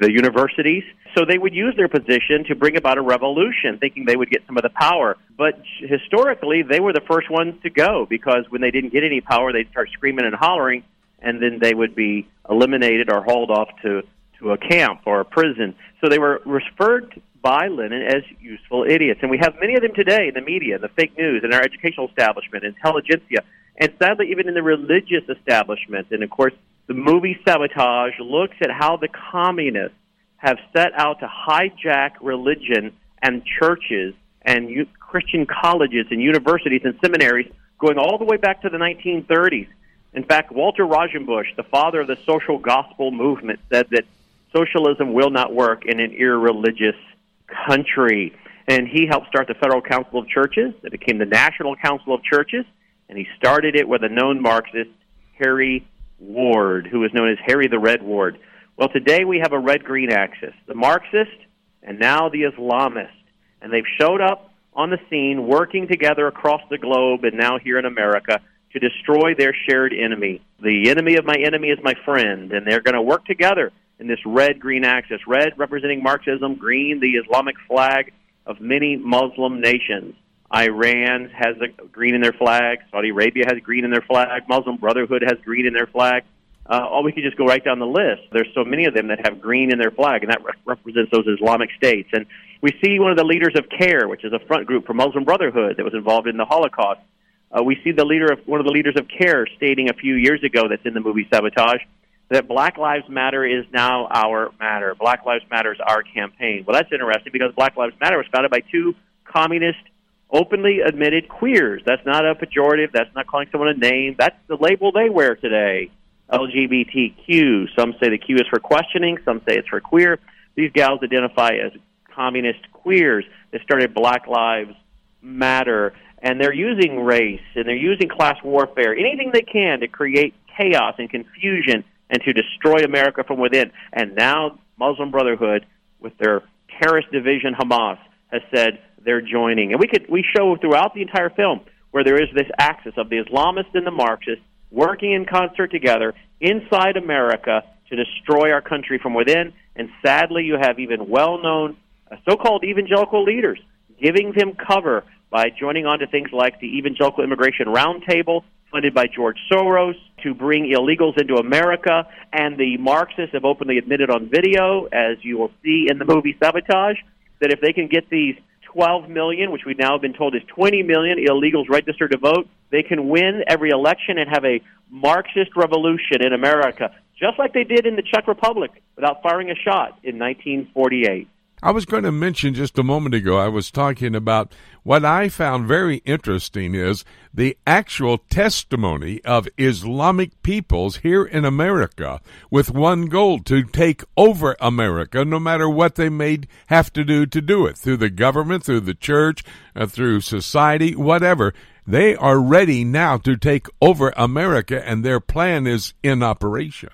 the universities. So they would use their position to bring about a revolution, thinking they would get some of the power. But historically, they were the first ones to go because when they didn't get any power, they'd start screaming and hollering, and then they would be eliminated or hauled off to, to a camp or a prison. So they were referred by Lenin as useful idiots. And we have many of them today in the media, the fake news, in our educational establishment, intelligentsia and sadly, even in the religious establishment. And of course, the movie Sabotage looks at how the communists have set out to hijack religion and churches and Christian colleges and universities and seminaries going all the way back to the 1930s. In fact, Walter Rauschenbusch, the father of the social gospel movement, said that socialism will not work in an irreligious country. And he helped start the Federal Council of Churches. It became the National Council of Churches. And he started it with a known Marxist, Harry Ward, who was known as Harry the Red Ward. Well, today we have a red green axis the Marxist and now the Islamist. And they've showed up on the scene working together across the globe and now here in America to destroy their shared enemy. The enemy of my enemy is my friend, and they're going to work together in this red green axis. Red representing Marxism, green, the Islamic flag of many Muslim nations. Iran has a green in their flag. Saudi Arabia has green in their flag. Muslim Brotherhood has green in their flag. Uh, or we could just go right down the list. There's so many of them that have green in their flag, and that re- represents those Islamic states. And we see one of the leaders of CAIR, which is a front group for Muslim Brotherhood that was involved in the Holocaust. Uh, we see the leader of one of the leaders of CAIR stating a few years ago that's in the movie Sabotage that Black Lives Matter is now our matter. Black Lives Matter is our campaign. Well, that's interesting because Black Lives Matter was founded by two communist, openly admitted queers. That's not a pejorative. That's not calling someone a name. That's the label they wear today. LGBTQ. Some say the Q is for questioning. Some say it's for queer. These gals identify as communist queers that started Black Lives Matter. And they're using race and they're using class warfare, anything they can to create chaos and confusion and to destroy America from within. And now Muslim Brotherhood, with their terrorist division Hamas, has said they're joining. And we could we show throughout the entire film where there is this axis of the Islamists and the Marxists working in concert together inside America to destroy our country from within. And sadly, you have even well-known uh, so-called evangelical leaders giving them cover by joining on to things like the Evangelical Immigration Roundtable funded by George Soros to bring illegals into America. And the Marxists have openly admitted on video, as you will see in the movie Sabotage, that if they can get these 12 million, which we've now been told is 20 million illegals registered to vote, they can win every election and have a Marxist revolution in America, just like they did in the Czech Republic without firing a shot in 1948. I was going to mention just a moment ago, I was talking about what I found very interesting is the actual testimony of Islamic peoples here in America with one goal to take over America, no matter what they may have to do to do it through the government, through the church, uh, through society, whatever. They are ready now to take over America, and their plan is in operation.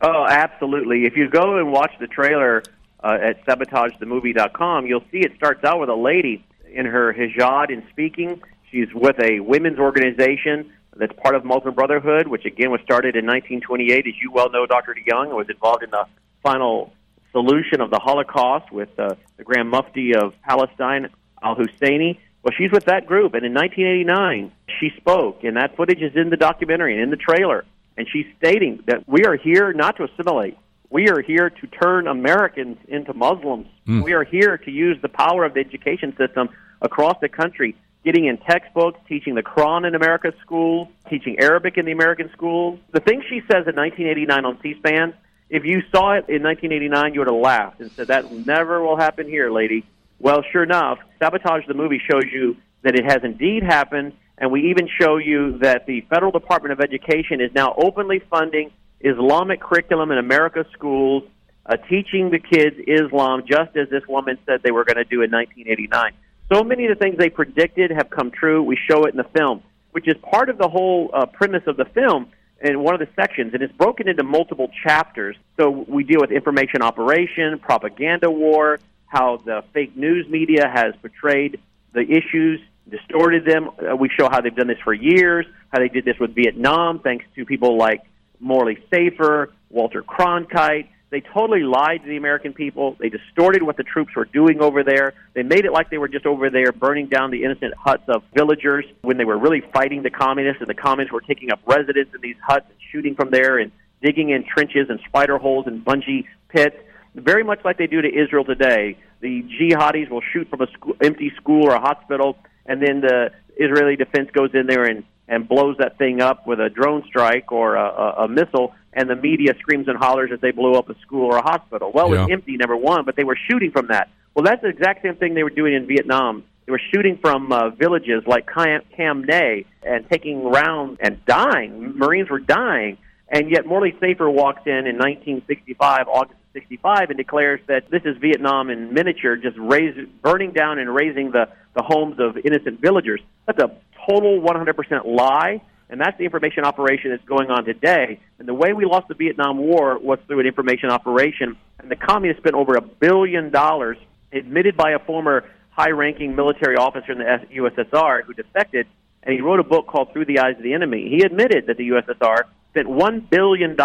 Oh, absolutely. If you go and watch the trailer, uh, at sabotagethemovie.com, you'll see it starts out with a lady in her hijab and speaking. She's with a women's organization that's part of Muslim Brotherhood, which again was started in 1928. As you well know, Dr. DeYoung was involved in the final solution of the Holocaust with uh, the Grand Mufti of Palestine, Al Husseini. Well, she's with that group, and in 1989, she spoke, and that footage is in the documentary and in the trailer. And she's stating that we are here not to assimilate, we are here to turn Americans into Muslims. Mm. We are here to use the power of the education system across the country, getting in textbooks, teaching the Quran in America's schools, teaching Arabic in the American schools. The thing she says in 1989 on C-SPAN, if you saw it in 1989, you would have laughed and said, that never will happen here, lady. Well, sure enough, Sabotage the movie shows you that it has indeed happened, and we even show you that the Federal Department of Education is now openly funding Islamic curriculum in America's schools, uh, teaching the kids Islam just as this woman said they were going to do in 1989. So many of the things they predicted have come true. We show it in the film, which is part of the whole uh, premise of the film in one of the sections, and it's broken into multiple chapters. So we deal with information operation, propaganda war, how the fake news media has portrayed the issues, distorted them. Uh, we show how they've done this for years, how they did this with Vietnam, thanks to people like Morley Safer, Walter Cronkite. They totally lied to the American people. They distorted what the troops were doing over there. They made it like they were just over there burning down the innocent huts of villagers when they were really fighting the communists, and the communists were taking up residence in these huts and shooting from there and digging in trenches and spider holes and punji pits. Very much like they do to Israel today. The jihadis will shoot from a empty school or a hospital, and then the Israeli defense goes in there and and blows that thing up with a drone strike or a, a, a missile, and the media screams and hollers that they blew up a school or a hospital. Well, yeah. it was empty, number one, but they were shooting from that. Well, that's the exact same thing they were doing in Vietnam They were shooting from uh, villages like Cam, Cam Ne and taking rounds and dying. Marines were dying. And yet Morley Safer walks in in 1965, August 65, and declares that this is Vietnam in miniature, just raise, burning down and razing the, the homes of innocent villagers. That's a total 100% lie. And that's the information operation that's going on today. And the way we lost the Vietnam War was through an information operation. And the communists spent over a billion dollars, admitted by a former high ranking military officer in the USSR who defected. And he wrote a book called Through the Eyes of the Enemy. He admitted that the USSR spent $1 billion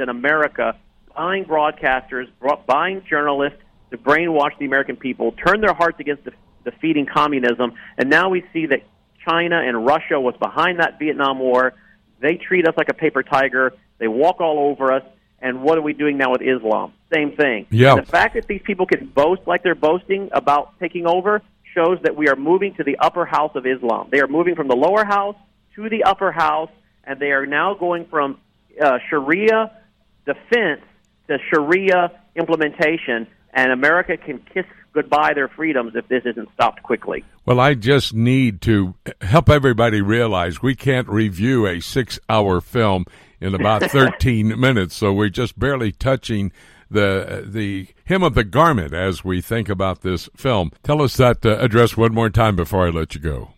in America buying broadcasters, buying journalists to brainwash the American people, turn their hearts against de- defeating communism. And now we see that China and Russia was behind that Vietnam War. They treat us like a paper tiger. They walk all over us. And what are we doing now with Islam? Same thing. Yeah. The fact that these people can boast like they're boasting about taking over shows that we are moving to the upper house of Islam. They are moving from the lower house to the upper house, and they are now going from uh, Sharia defense to Sharia implementation. And America can kiss goodbye their freedoms if this isn't stopped quickly. Well, I just need to help everybody realize we can't review a six hour film in about 13 minutes, so we're just barely touching the the hem of the garment as we think about this film. Tell us that uh, address one more time before I let you go.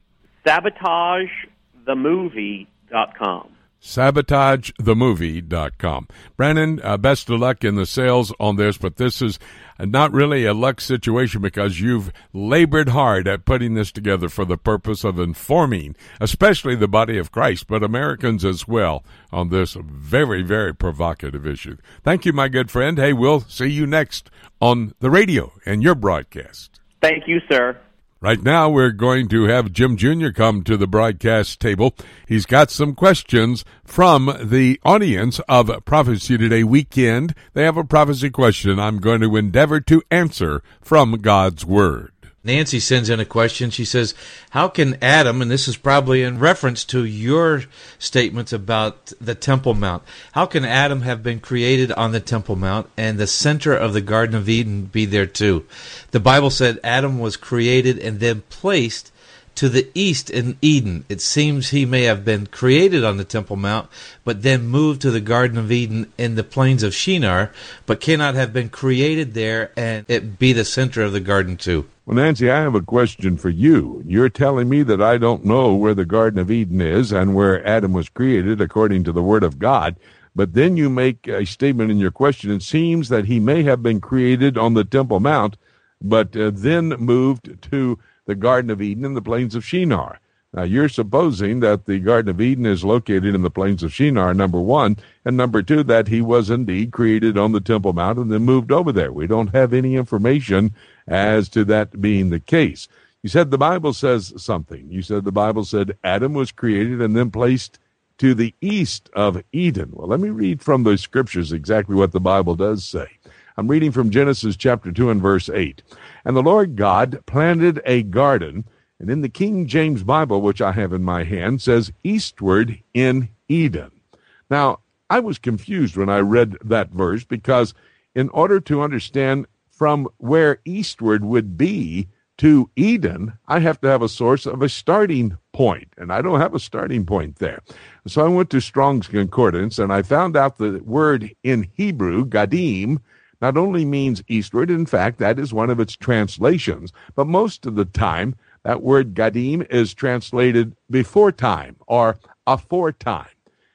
SabotageTheMovie.com sabotagethemovie.com. Brannon, uh, best of luck in the sales on this, but this is not really a luck situation because you've labored hard at putting this together for the purpose of informing, especially the body of Christ, but Americans as well, on this very, very provocative issue. Thank you, my good friend. Hey, we'll see you next on the radio and your broadcast. Thank you, sir. Right now, we're going to have Jim Jr. come to the broadcast table. He's got some questions from the audience of Prophecy Today weekend. They have a prophecy question I'm going to endeavor to answer from God's Word. Nancy sends in a question. She says, How can Adam, and this is probably in reference to your statements about the Temple Mount, how can Adam have been created on the Temple Mount and the center of the Garden of Eden be there too? The Bible said Adam was created and then placed to the east in Eden. It seems he may have been created on the Temple Mount, but then moved to the Garden of Eden in the plains of Shinar, but cannot have been created there and it be the center of the garden too. Well, Nancy, I have a question for you. You're telling me that I don't know where the Garden of Eden is and where Adam was created according to the Word of God. But then you make a statement in your question. It seems that he may have been created on the Temple Mount, but uh, then moved to the Garden of Eden in the plains of Shinar. Now, you're supposing that the Garden of Eden is located in the plains of Shinar, number one, and number two, that he was indeed created on the Temple Mount and then moved over there. We don't have any information as to that being the case. You said the Bible says something. You said the Bible said Adam was created and then placed to the east of Eden. Well, let me read from the scriptures exactly what the Bible does say. I'm reading from Genesis chapter 2 and verse 8. And the Lord God planted a garden, and in the King James Bible, which I have in my hand, says eastward in Eden. Now, I was confused when I read that verse because in order to understand from where eastward would be to Eden, I have to have a source of a starting point, and I don't have a starting point there. So I went to Strong's Concordance and I found out the word in Hebrew, gadim, not only means eastward, in fact, that is one of its translations, but most of the time, that word gadim is translated before time or aforetime.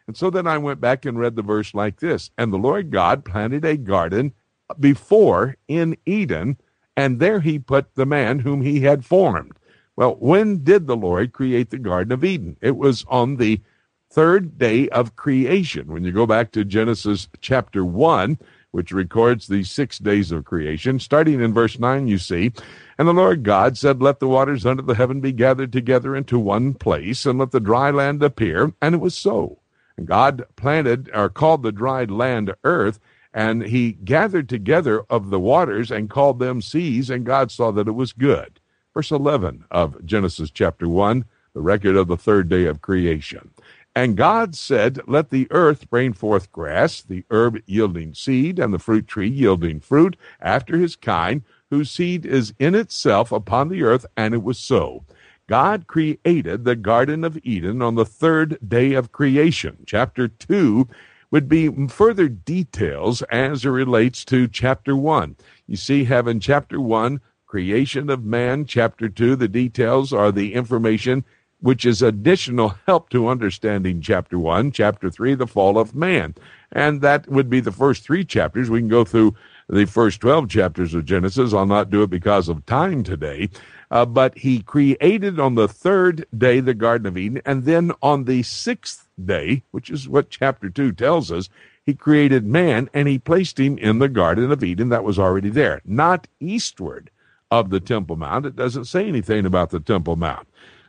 And so then I went back and read the verse like this And the Lord God planted a garden before in Eden, and there he put the man whom he had formed. Well, when did the Lord create the Garden of Eden? It was on the third day of creation. When you go back to Genesis chapter 1, which records the six days of creation, starting in verse 9, you see, And the Lord God said, Let the waters under the heaven be gathered together into one place, and let the dry land appear. And it was so. And God planted, or called the dry land earth, and he gathered together of the waters and called them seas, and God saw that it was good. Verse 11 of Genesis chapter 1, the record of the third day of creation. And God said, Let the earth bring forth grass, the herb yielding seed, and the fruit tree yielding fruit after his kind, whose seed is in itself upon the earth, and it was so. God created the Garden of Eden on the third day of creation. Chapter 2 would be further details as it relates to chapter 1. You see, having chapter 1, creation of man, chapter 2, the details are the information which is additional help to understanding chapter 1, chapter 3, the fall of man. And that would be the first three chapters. We can go through the first 12 chapters of Genesis. I'll not do it because of time today. Uh, but he created on the third day the Garden of Eden, and then on the sixth day, which is what chapter 2 tells us, he created man and he placed him in the Garden of Eden that was already there, not eastward of the Temple Mount. It doesn't say anything about the Temple Mount.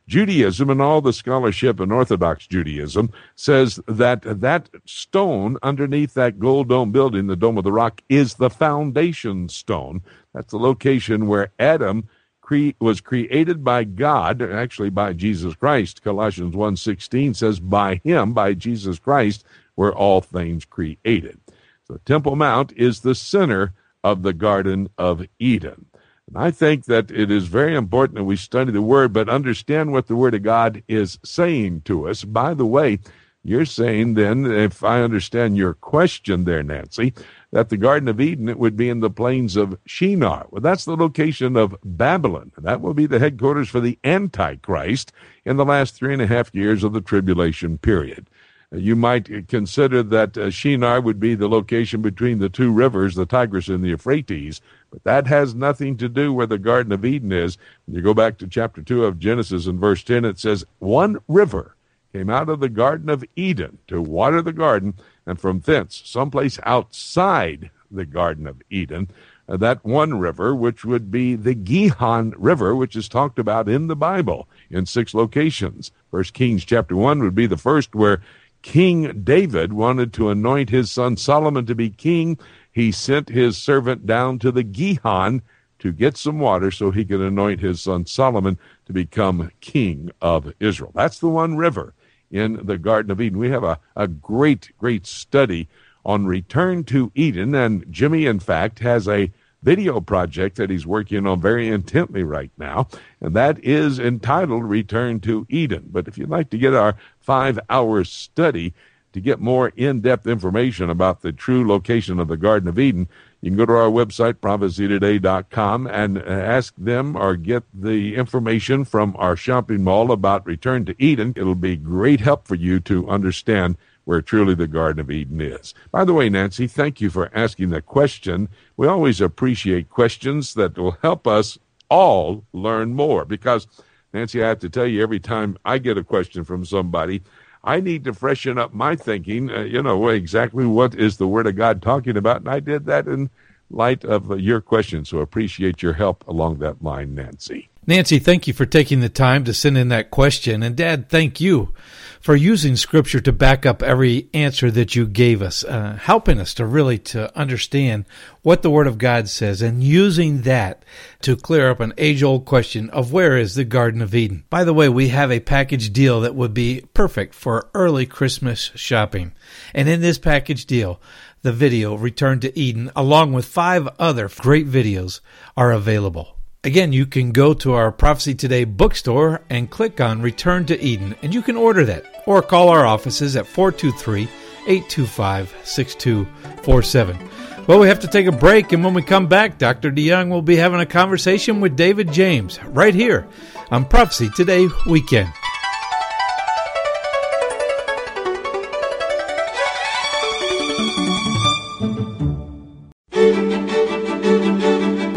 Judaism and all the scholarship in Orthodox Judaism says that that stone underneath that gold dome building, the Dome of the Rock, is the foundation stone. That's the location where Adam cre- was created by God, actually by Jesus Christ. Colossians 1.16 says, by him, by Jesus Christ, were all things created. So Temple Mount is the center of the Garden of Eden. And I think that it is very important that we study the Word, but understand what the Word of God is saying to us. By the way, you're saying then, if I understand your question there, Nancy, that the Garden of Eden it would be in the plains of Shinar. Well, that's the location of Babylon. That will be the headquarters for the Antichrist in the last three and a half years of the tribulation period. You might consider that uh, Shinar would be the location between the two rivers, the Tigris and the Euphrates, but that has nothing to do where the Garden of Eden is. You go back to chapter 2 of Genesis in verse 10, it says, One river came out of the Garden of Eden to water the garden, and from thence, someplace outside the Garden of Eden, uh, that one river, which would be the Gihon River, which is talked about in the Bible in six locations. First Kings chapter 1 would be the first where King David wanted to anoint his son Solomon to be king, he sent his servant down to the Gihon to get some water so he could anoint his son Solomon to become king of Israel. That's the one river in the Garden of Eden. We have a, a great, great study on return to Eden, and Jimmy, in fact, has a video project that he's working on very intently right now, and that is entitled Return to Eden. But if you'd like to get our five hour study to get more in depth information about the true location of the Garden of Eden, you can go to our website, prophecytoday.com, and ask them or get the information from our shopping mall about Return to Eden. It'll be great help for you to understand where truly the Garden of Eden is. By the way, Nancy, thank you for asking the question. We always appreciate questions that will help us all learn more because, Nancy, I have to tell you, every time I get a question from somebody, I need to freshen up my thinking, uh, you know, exactly what is the Word of God talking about. And I did that in light of your question. So appreciate your help along that line, Nancy. Nancy, thank you for taking the time to send in that question. And Dad, thank you for using scripture to back up every answer that you gave us, uh, helping us to really to understand what the word of God says and using that to clear up an age old question of where is the Garden of Eden. By the way, we have a package deal that would be perfect for early Christmas shopping. And in this package deal, the video Return to Eden, along with five other great videos, are available. Again, you can go to our Prophecy Today bookstore and click on Return to Eden, and you can order that. Or call our offices at 423 825 6247. Well, we have to take a break, and when we come back, Dr. DeYoung will be having a conversation with David James right here on Prophecy Today Weekend.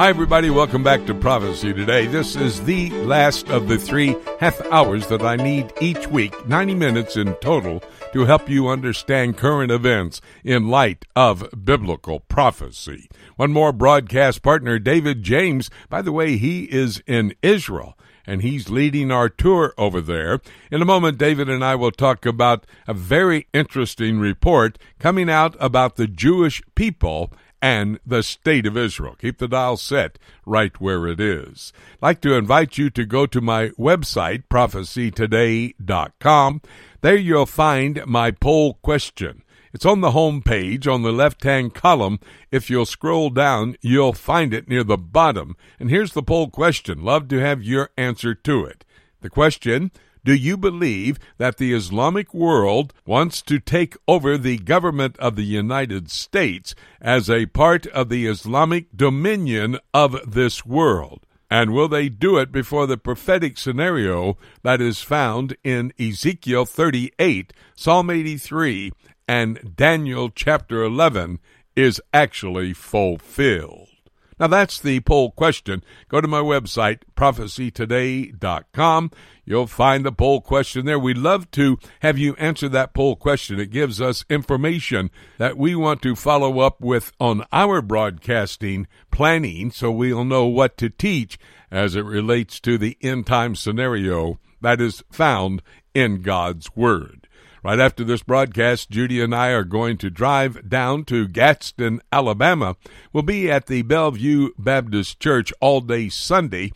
Hi, everybody. Welcome back to Prophecy Today. This is the last of the three half hours that I need each week, 90 minutes in total, to help you understand current events in light of biblical prophecy. One more broadcast partner, David James. By the way, he is in Israel and he's leading our tour over there. In a moment, David and I will talk about a very interesting report coming out about the Jewish people and the state of Israel. Keep the dial set right where it is. I'd like to invite you to go to my website, prophecytoday.com. There you'll find my poll question. It's on the home page on the left hand column. If you'll scroll down, you'll find it near the bottom. And here's the poll question. Love to have your answer to it. The question do you believe that the Islamic world wants to take over the government of the United States as a part of the Islamic dominion of this world? And will they do it before the prophetic scenario that is found in Ezekiel 38, Psalm 83, and Daniel chapter 11 is actually fulfilled? Now, that's the poll question. Go to my website, prophecytoday.com. You'll find the poll question there. We'd love to have you answer that poll question. It gives us information that we want to follow up with on our broadcasting planning so we'll know what to teach as it relates to the end time scenario that is found in God's Word. Right after this broadcast, Judy and I are going to drive down to Gadsden, Alabama. We'll be at the Bellevue Baptist Church all day Sunday.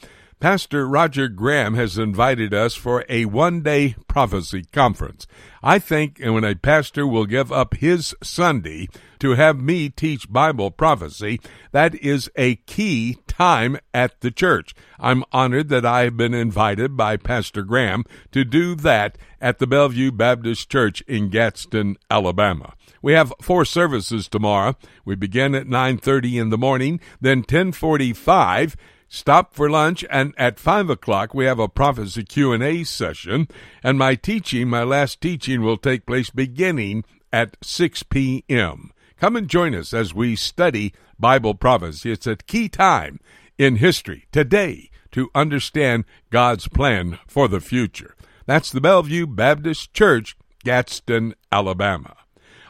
Pastor Roger Graham has invited us for a one day prophecy conference. I think when a pastor will give up his Sunday to have me teach Bible prophecy, that is a key time at the church. I'm honored that I have been invited by Pastor Graham to do that at the Bellevue Baptist Church in Gadsden, Alabama. We have four services tomorrow. We begin at 9:30 in the morning, then 10:45 Stop for lunch, and at five o'clock we have a prophecy Q and A session. And my teaching, my last teaching, will take place beginning at six p.m. Come and join us as we study Bible prophecy. It's a key time in history today to understand God's plan for the future. That's the Bellevue Baptist Church, Gadsden, Alabama.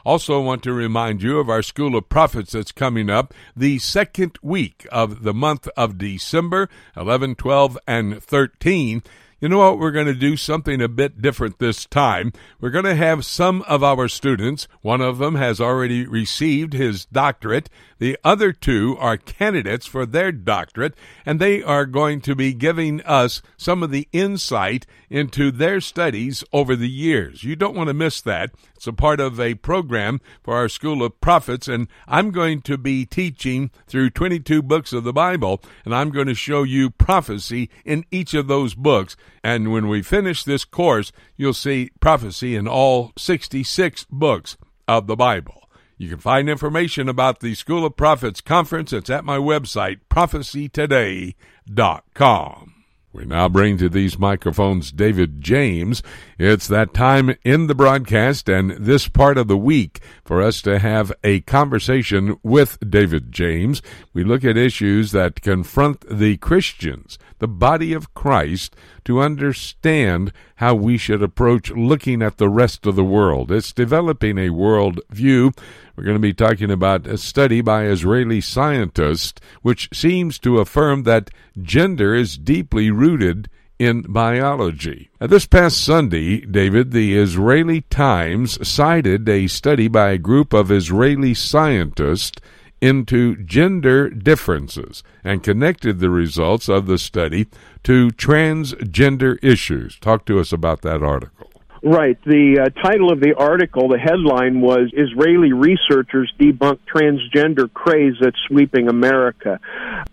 Also, want to remind you of our School of Prophets that's coming up the second week of the month of December 11, 12, and 13 you know what? We're going to do something a bit different this time. We're going to have some of our students, one of them has already received his doctorate, the other two are candidates for their doctorate, and they are going to be giving us some of the insight into their studies over the years. You don't want to miss that. It's a part of a program for our School of Prophets, and I'm going to be teaching through 22 books of the Bible, and I'm going to show you prophecy in each of those books. And when we finish this course, you'll see prophecy in all 66 books of the Bible. You can find information about the School of Prophets conference. It's at my website, prophecytoday.com. We now bring to these microphones David James. It's that time in the broadcast and this part of the week for us to have a conversation with David James. We look at issues that confront the Christians, the body of Christ, to understand how we should approach looking at the rest of the world. It's developing a world view we're going to be talking about a study by Israeli scientists which seems to affirm that gender is deeply rooted in biology. Now, this past Sunday, David, the Israeli Times cited a study by a group of Israeli scientists into gender differences and connected the results of the study to transgender issues. Talk to us about that article. Right. The uh, title of the article, the headline was Israeli Researchers Debunk Transgender Craze That's Sweeping America.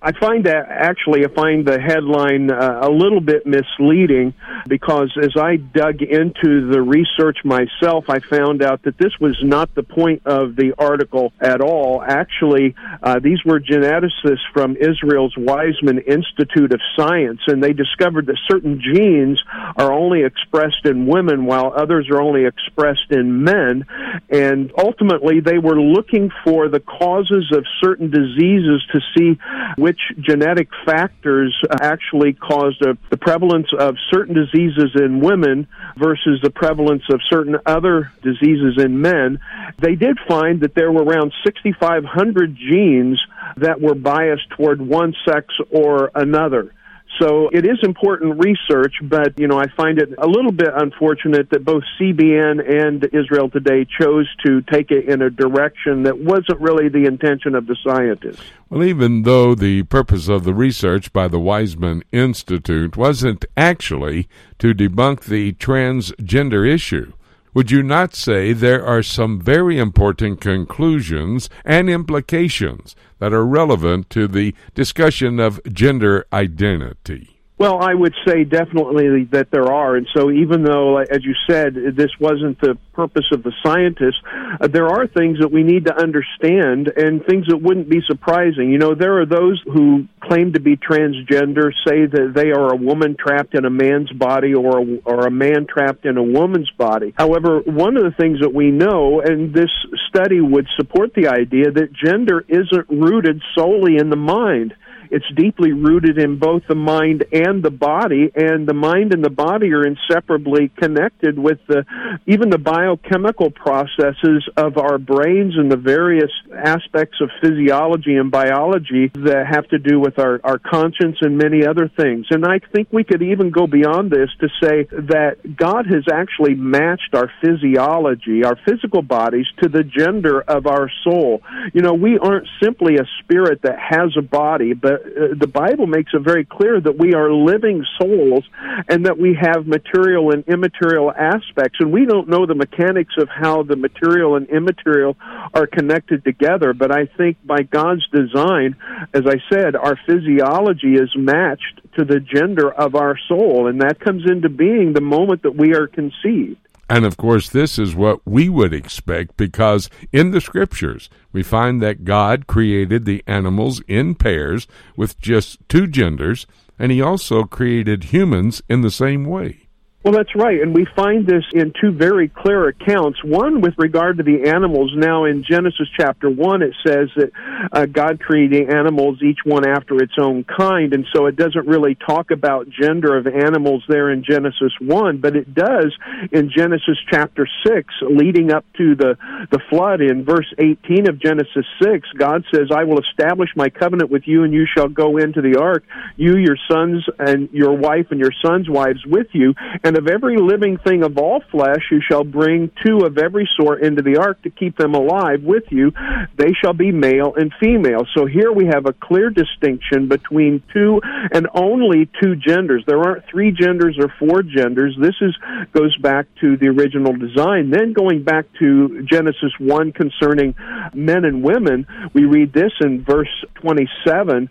I find that actually, I find the headline uh, a little bit misleading because as I dug into the research myself, I found out that this was not the point of the article at all. Actually, uh, these were geneticists from Israel's Weizmann Institute of Science, and they discovered that certain genes are only expressed in women while others are only expressed in men. And ultimately, they were looking for the causes of certain diseases to see which genetic factors uh, actually caused a, the prevalence of certain diseases in women versus the prevalence of certain other diseases in men. They did find that there were around 6,500 genes that were biased toward one sex or another. So it is important research, but you know I find it a little bit unfortunate that both CBN and Israel Today chose to take it in a direction that wasn't really the intention of the scientists. Well, even though the purpose of the research by the Weizmann Institute wasn't actually to debunk the transgender issue, would you not say there are some very important conclusions and implications that are relevant to the discussion of gender identity? Well, I would say definitely that there are. And so, even though, as you said, this wasn't the purpose of the scientists, uh, there are things that we need to understand and things that wouldn't be surprising. You know, there are those who claim to be transgender, say that they are a woman trapped in a man's body or a, or a man trapped in a woman's body. However, one of the things that we know, and this study would support the idea, that gender isn't rooted solely in the mind. It's deeply rooted in both the mind and the body, and the mind and the body are inseparably connected with the even the biochemical processes of our brains and the various aspects of physiology and biology that have to do with our, our conscience and many other things. And I think we could even go beyond this to say that God has actually matched our physiology, our physical bodies, to the gender of our soul. You know, we aren't simply a spirit that has a body, but uh, the Bible makes it very clear that we are living souls and that we have material and immaterial aspects. And we don't know the mechanics of how the material and immaterial are connected together. But I think by God's design, as I said, our physiology is matched to the gender of our soul. And that comes into being the moment that we are conceived. And of course, this is what we would expect because in the scriptures, we find that God created the animals in pairs with just two genders, and He also created humans in the same way. Well, that's right. And we find this in two very clear accounts. One with regard to the animals. Now, in Genesis chapter 1, it says that uh, God created animals, each one after its own kind. And so it doesn't really talk about gender of animals there in Genesis 1, but it does in Genesis chapter 6, leading up to the, the flood. In verse 18 of Genesis 6, God says, I will establish my covenant with you, and you shall go into the ark, you, your sons, and your wife, and your sons' wives with you. And and of every living thing of all flesh you shall bring two of every sort into the ark to keep them alive with you. They shall be male and female. So here we have a clear distinction between two and only two genders. There aren't three genders or four genders. This is goes back to the original design. Then going back to Genesis 1 concerning men and women, we read this in verse 27.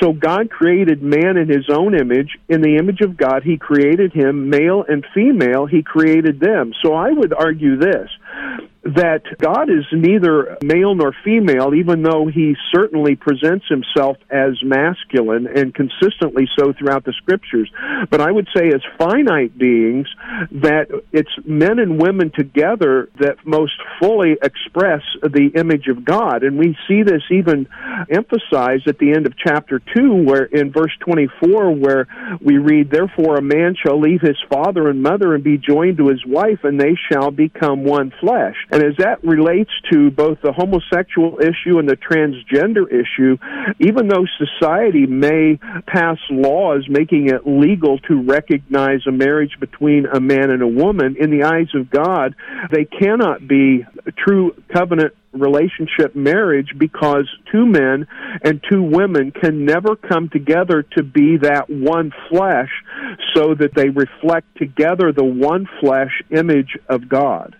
So God created man in his own image. In the image of God, he created him, male and female, he created them. So I would argue this that God is neither male nor female, even though he certainly presents himself as masculine and consistently so throughout the scriptures. But I would say, as finite beings, that it's men and women together that most fully express the image of God. And we see this even emphasized at the end of chapter 2, where in verse 24, where we read, Therefore a man shall leave his father and mother and be joined to his wife, and they shall become one flesh. And as that relates to both the homosexual issue and the transgender issue, even though society may pass laws making it legal to recognize a marriage between a man and a woman, in the eyes of God, they cannot be true covenant relationship marriage because two men and two women can never come together to be that one flesh so that they reflect together the one flesh image of God.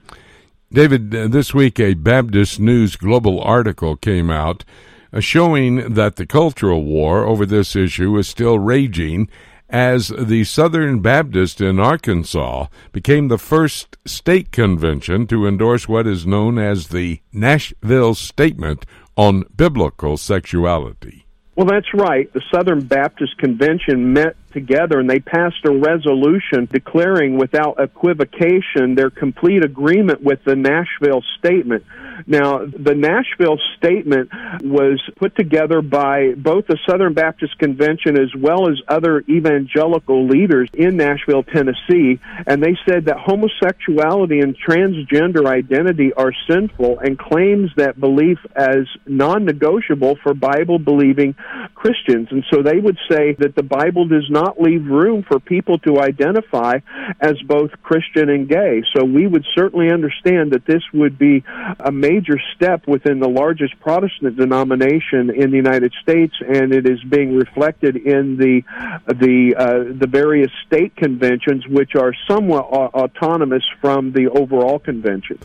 David, uh, this week a Baptist News Global article came out uh, showing that the cultural war over this issue is still raging as the Southern Baptist in Arkansas became the first state convention to endorse what is known as the Nashville Statement on Biblical Sexuality. Well, that's right. The Southern Baptist Convention met together and they passed a resolution declaring without equivocation their complete agreement with the Nashville Statement. Now, the Nashville Statement was put together by both the Southern Baptist Convention as well as other evangelical leaders in Nashville, Tennessee, and they said that homosexuality and transgender identity are sinful and claims that belief as non negotiable for Bible believing Christians. And so they would say that the Bible does not leave room for people to identify as both Christian and gay. So we would certainly understand that this would be a major step within the largest Protestant denomination in the United States, and it is being reflected in the the uh, the various state conventions, which are somewhat autonomous from the overall convention.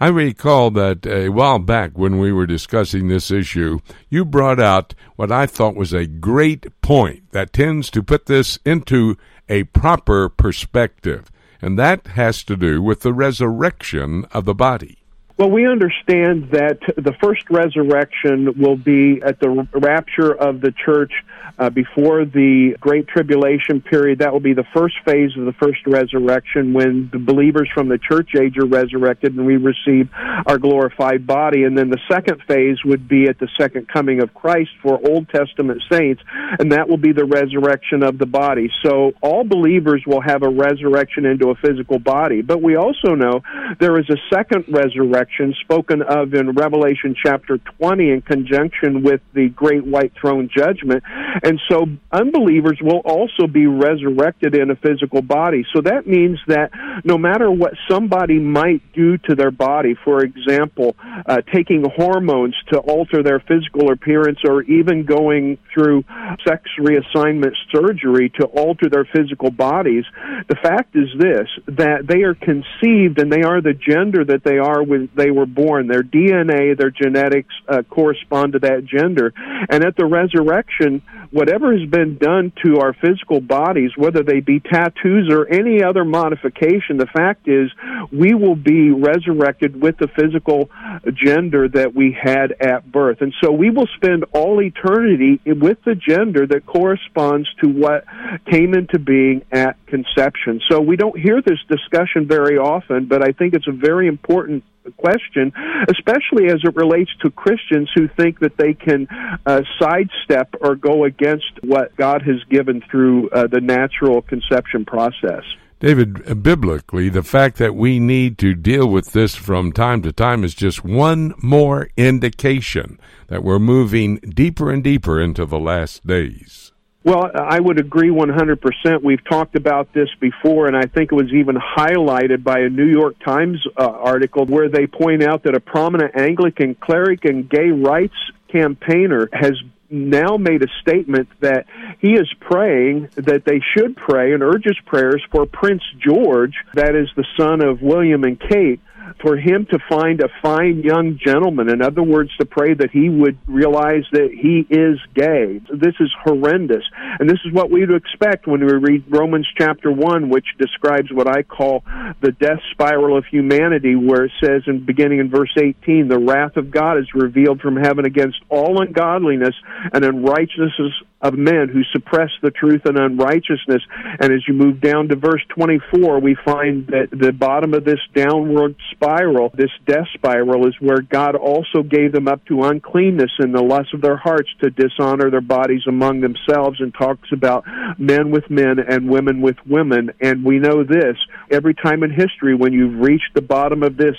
I recall that a while back when we were discussing this issue, you brought out what I thought was a great point that tends to put this into a proper perspective, and that has to do with the resurrection of the body. Well, we understand that the first resurrection will be at the rapture of the church uh, before the Great Tribulation period. That will be the first phase of the first resurrection when the believers from the church age are resurrected and we receive our glorified body. And then the second phase would be at the second coming of Christ for Old Testament saints, and that will be the resurrection of the body. So all believers will have a resurrection into a physical body. But we also know there is a second resurrection spoken of in Revelation chapter 20 in conjunction with the great white throne judgment. And so unbelievers will also be resurrected in a physical body. So that means that no matter what somebody might do to their body, for example, uh, taking hormones to alter their physical appearance or even going through sex reassignment surgery to alter their physical bodies, the fact is this, that they are conceived and they are the gender that they are when they were born. Their DNA, their genetics uh, correspond to that gender. And at the resurrection, whatever has been done to our physical bodies, whether they be tattoos or any other modification, the fact is we will be resurrected with the physical gender that we had at birth. And so we will spend all eternity with the gender that corresponds to what came into being at conception. So we don't hear this discussion very often, but I think it's a very important question, especially as it relates to Christians who think that they can uh, sidestep or go against what God has given through uh, the natural conception process. David, biblically, the fact that we need to deal with this from time to time is just one more indication that we're moving deeper and deeper into the last days. Well, I would agree 100%. We've talked about this before, and I think it was even highlighted by a New York Times uh, article where they point out that a prominent Anglican cleric and gay rights campaigner has now made a statement that he is praying that they should pray and urges prayers for Prince George, that is the son of William and Kate, for him to find a fine young gentleman. In other words, to pray that he would realize that he is gay. This is horrendous. And this is what we would expect when we read Romans chapter 1, which describes what I call the death spiral of humanity, where it says, in beginning in verse 18, the wrath of God is revealed from heaven against all ungodliness and unrighteousness of men who suppress the truth and unrighteousness. And as you move down to verse 24, we find that the bottom of this downward spiral, this death spiral, is where God also gave them up to uncleanness and the lust of their hearts to dishonor their bodies among themselves and talks about men with men and women with women. And we know this every time in history when you've reached the bottom of this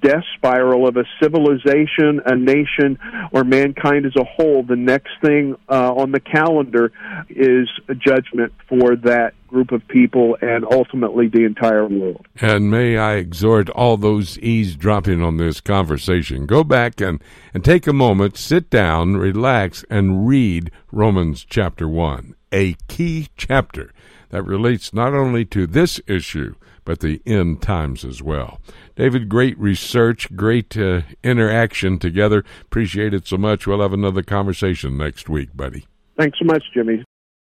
death spiral of a civilization, a nation, or mankind as a whole, the next thing uh, on the calendar calendar is a judgment for that group of people and ultimately the entire world. And may I exhort all those eavesdropping on this conversation, go back and, and take a moment, sit down, relax, and read Romans chapter 1, a key chapter that relates not only to this issue, but the end times as well. David, great research, great uh, interaction together. Appreciate it so much. We'll have another conversation next week, buddy. Thanks so much, Jimmy.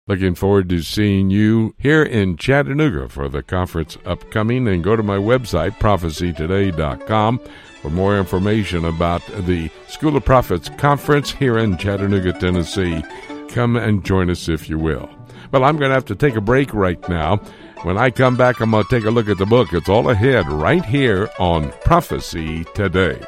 Looking forward to seeing you here in Chattanooga for the conference upcoming. And go to my website, prophecytoday.com, for more information about the School of Prophets conference here in Chattanooga, Tennessee. Come and join us if you will. Well, I'm going to have to take a break right now. When I come back, I'm going to take a look at the book. It's all ahead right here on Prophecy Today.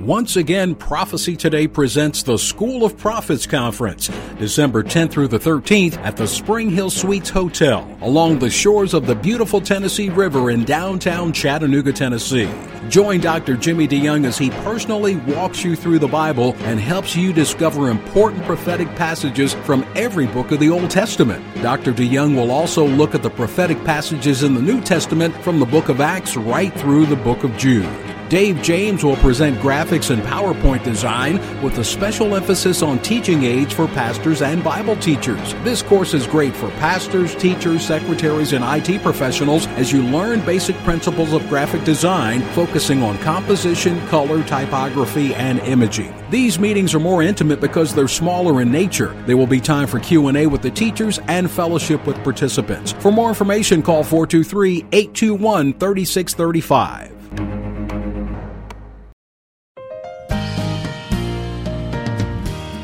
Once again, Prophecy Today presents the School of Prophets Conference, December 10th through the 13th at the Spring Hill Suites Hotel, along the shores of the beautiful Tennessee River in downtown Chattanooga, Tennessee. Join Dr. Jimmy DeYoung as he personally walks you through the Bible and helps you discover important prophetic passages from every book of the Old Testament. Dr. DeYoung will also look at the prophetic passages in the New Testament from the book of Acts right through the book of Jude. Dave James will present graphics and PowerPoint design with a special emphasis on teaching aids for pastors and Bible teachers. This course is great for pastors, teachers, secretaries, and IT professionals as you learn basic principles of graphic design, focusing on composition, color, typography, and imaging. These meetings are more intimate because they're smaller in nature. There will be time for Q&A with the teachers and fellowship with participants. For more information, call 423-821-3635.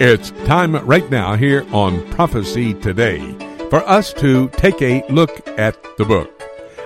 It's time right now here on Prophecy Today for us to take a look at the book.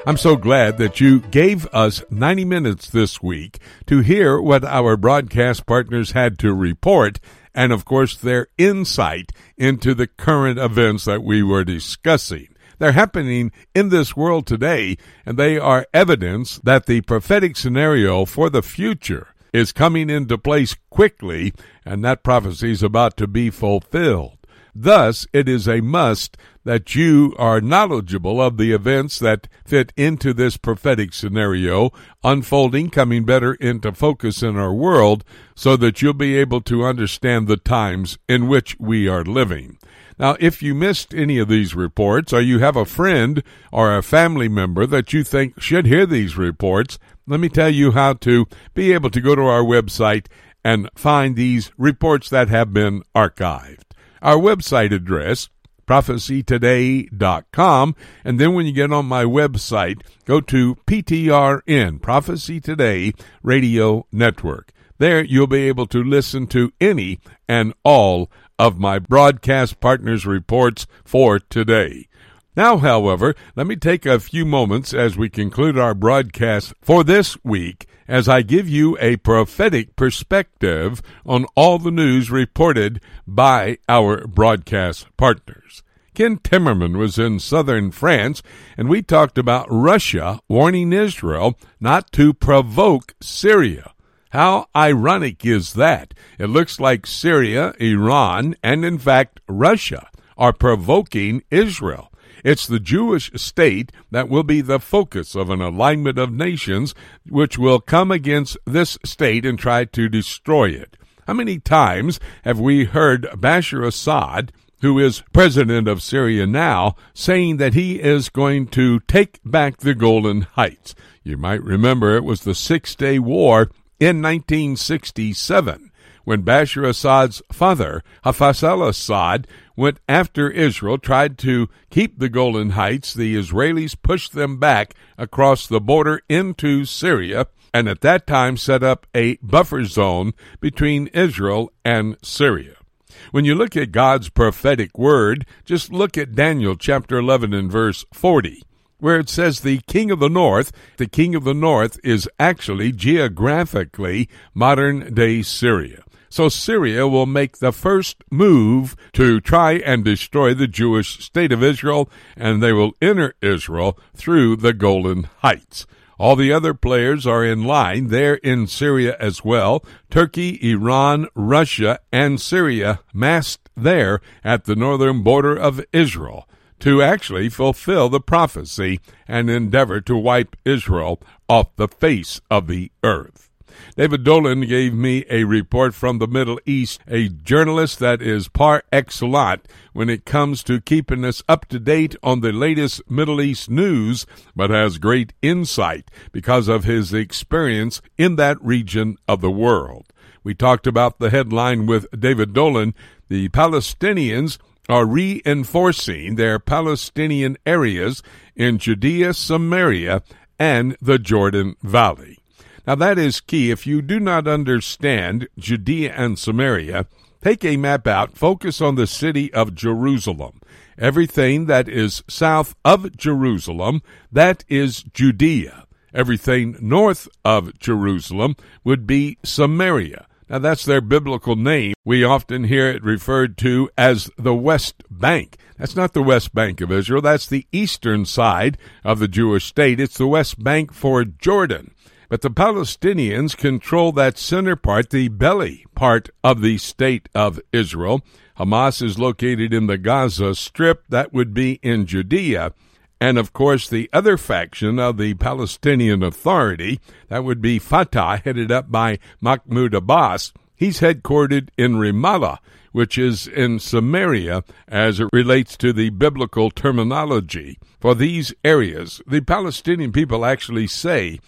I'm so glad that you gave us 90 minutes this week to hear what our broadcast partners had to report and, of course, their insight into the current events that we were discussing. They're happening in this world today, and they are evidence that the prophetic scenario for the future is coming into place quickly, and that prophecy is about to be fulfilled. Thus, it is a must that you are knowledgeable of the events that fit into this prophetic scenario unfolding, coming better into focus in our world, so that you'll be able to understand the times in which we are living. Now, if you missed any of these reports, or you have a friend or a family member that you think should hear these reports, let me tell you how to be able to go to our website and find these reports that have been archived. Our website address, prophecytoday.com, and then when you get on my website, go to PTRN, Prophecy Today Radio Network. There you'll be able to listen to any and all of my broadcast partners' reports for today. Now, however, let me take a few moments as we conclude our broadcast for this week as I give you a prophetic perspective on all the news reported by our broadcast partners. Ken Timmerman was in southern France, and we talked about Russia warning Israel not to provoke Syria. How ironic is that? It looks like Syria, Iran, and in fact Russia are provoking Israel. It's the Jewish state that will be the focus of an alignment of nations which will come against this state and try to destroy it. How many times have we heard Bashar Assad, who is president of Syria now, saying that he is going to take back the Golan Heights? You might remember it was the Six Day War in 1967 when Bashar Assad's father, Hafez al Assad, went after Israel, tried to keep the Golan Heights. The Israelis pushed them back across the border into Syria, and at that time set up a buffer zone between Israel and Syria. When you look at God's prophetic word, just look at Daniel chapter 11 and verse 40 where it says the king of the north, the king of the north is actually geographically modern day Syria. So Syria will make the first move to try and destroy the Jewish state of Israel, and they will enter Israel through the Golan Heights. All the other players are in line. They're in Syria as well. Turkey, Iran, Russia, and Syria massed there at the northern border of Israel to actually fulfill the prophecy and endeavor to wipe Israel off the face of the earth. David Dolan gave me a report from the Middle East, a journalist that is par excellence when it comes to keeping us up to date on the latest Middle East news, but has great insight because of his experience in that region of the world. We talked about the headline with David Dolan. The Palestinians are reinforcing their Palestinian areas in Judea, Samaria, and the Jordan Valley. Now, that is key. If you do not understand Judea and Samaria, take a map out, focus on the city of Jerusalem. Everything that is south of Jerusalem, that is Judea. Everything north of Jerusalem would be Samaria. Now, that's their biblical name. We often hear it referred to as the West Bank. That's not the West Bank of Israel. That's the eastern side of the Jewish state. It's the West Bank for Jordan. But the Palestinians control that center part, the belly part of the state of Israel. Hamas is located in the Gaza Strip, that would be in Judea. And of course, the other faction of the Palestinian Authority, that would be Fatah, headed up by Mahmoud Abbas. He's headquartered in Ramallah, which is in Samaria as it relates to the biblical terminology. For these areas, the Palestinian people actually say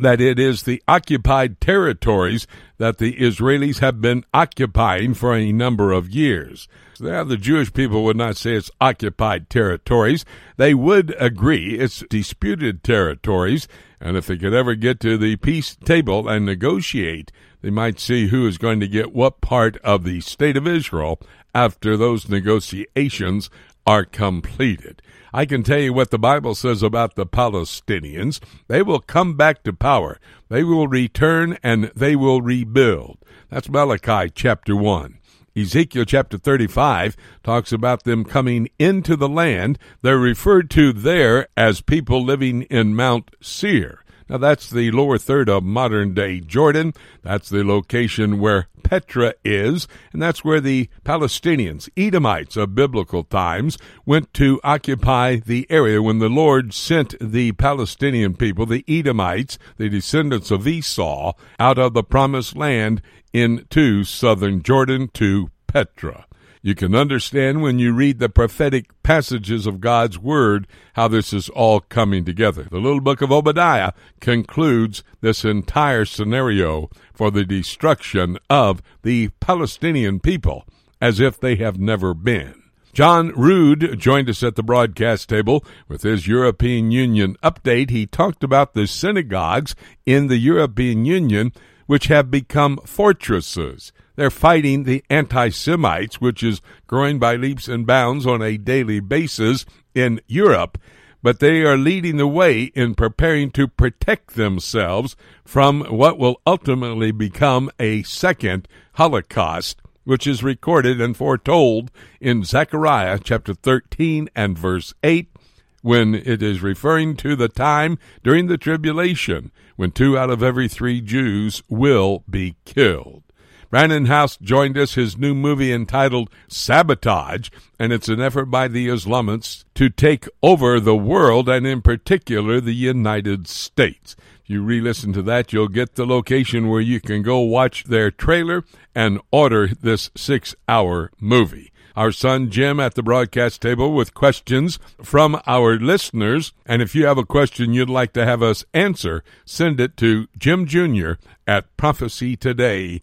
that it is the occupied territories that the Israelis have been occupying for a number of years. Now, the Jewish people would not say it's occupied territories. They would agree it's disputed territories, and if they could ever get to the peace table and negotiate, they might see who is going to get what part of the state of Israel after those negotiations are completed. I can tell you what the Bible says about the Palestinians. They will come back to power. They will return and they will rebuild. That's Malachi chapter 1. Ezekiel chapter 35 talks about them coming into the land. They're referred to there as people living in Mount Seir. Now, that's the lower third of modern day Jordan. That's the location where Petra is, and that's where the Palestinians, Edomites of biblical times, went to occupy the area when the Lord sent the Palestinian people, the Edomites, the descendants of Esau, out of the promised land into southern Jordan to Petra. You can understand when you read the prophetic passages of God's Word how this is all coming together. The little book of Obadiah concludes this entire scenario for the destruction of the Palestinian people as if they have never been. John Rood joined us at the broadcast table with his European Union update. He talked about the synagogues in the European Union which have become fortresses. They're fighting the anti Semites, which is growing by leaps and bounds on a daily basis in Europe, but they are leading the way in preparing to protect themselves from what will ultimately become a second Holocaust, which is recorded and foretold in Zechariah chapter 13 and verse 8 when it is referring to the time during the tribulation when two out of every three Jews will be killed. Brannon Howse joined us, his new movie entitled Sabotage, and it's an effort by the Islamists to take over the world and, in particular, the United States. If you re listen to that, you'll get the location where you can go watch their trailer and order this six hour movie our son Jim at the broadcast table with questions from our listeners. And if you have a question you'd like to have us answer, send it to Jim Jr. at prophecytoday.com.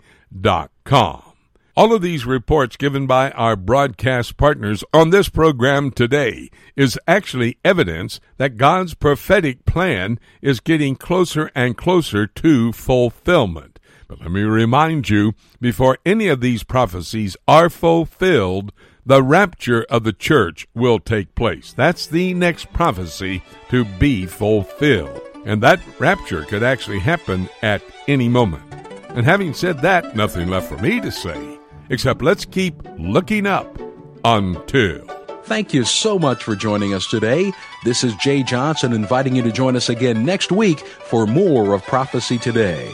All of these reports given by our broadcast partners on this program today is actually evidence that God's prophetic plan is getting closer and closer to fulfillment. But let me remind you before any of these prophecies are fulfilled, the rapture of the church will take place. That's the next prophecy to be fulfilled. And that rapture could actually happen at any moment. And having said that, nothing left for me to say, except let's keep looking up until. Thank you so much for joining us today. This is Jay Johnson inviting you to join us again next week for more of Prophecy Today.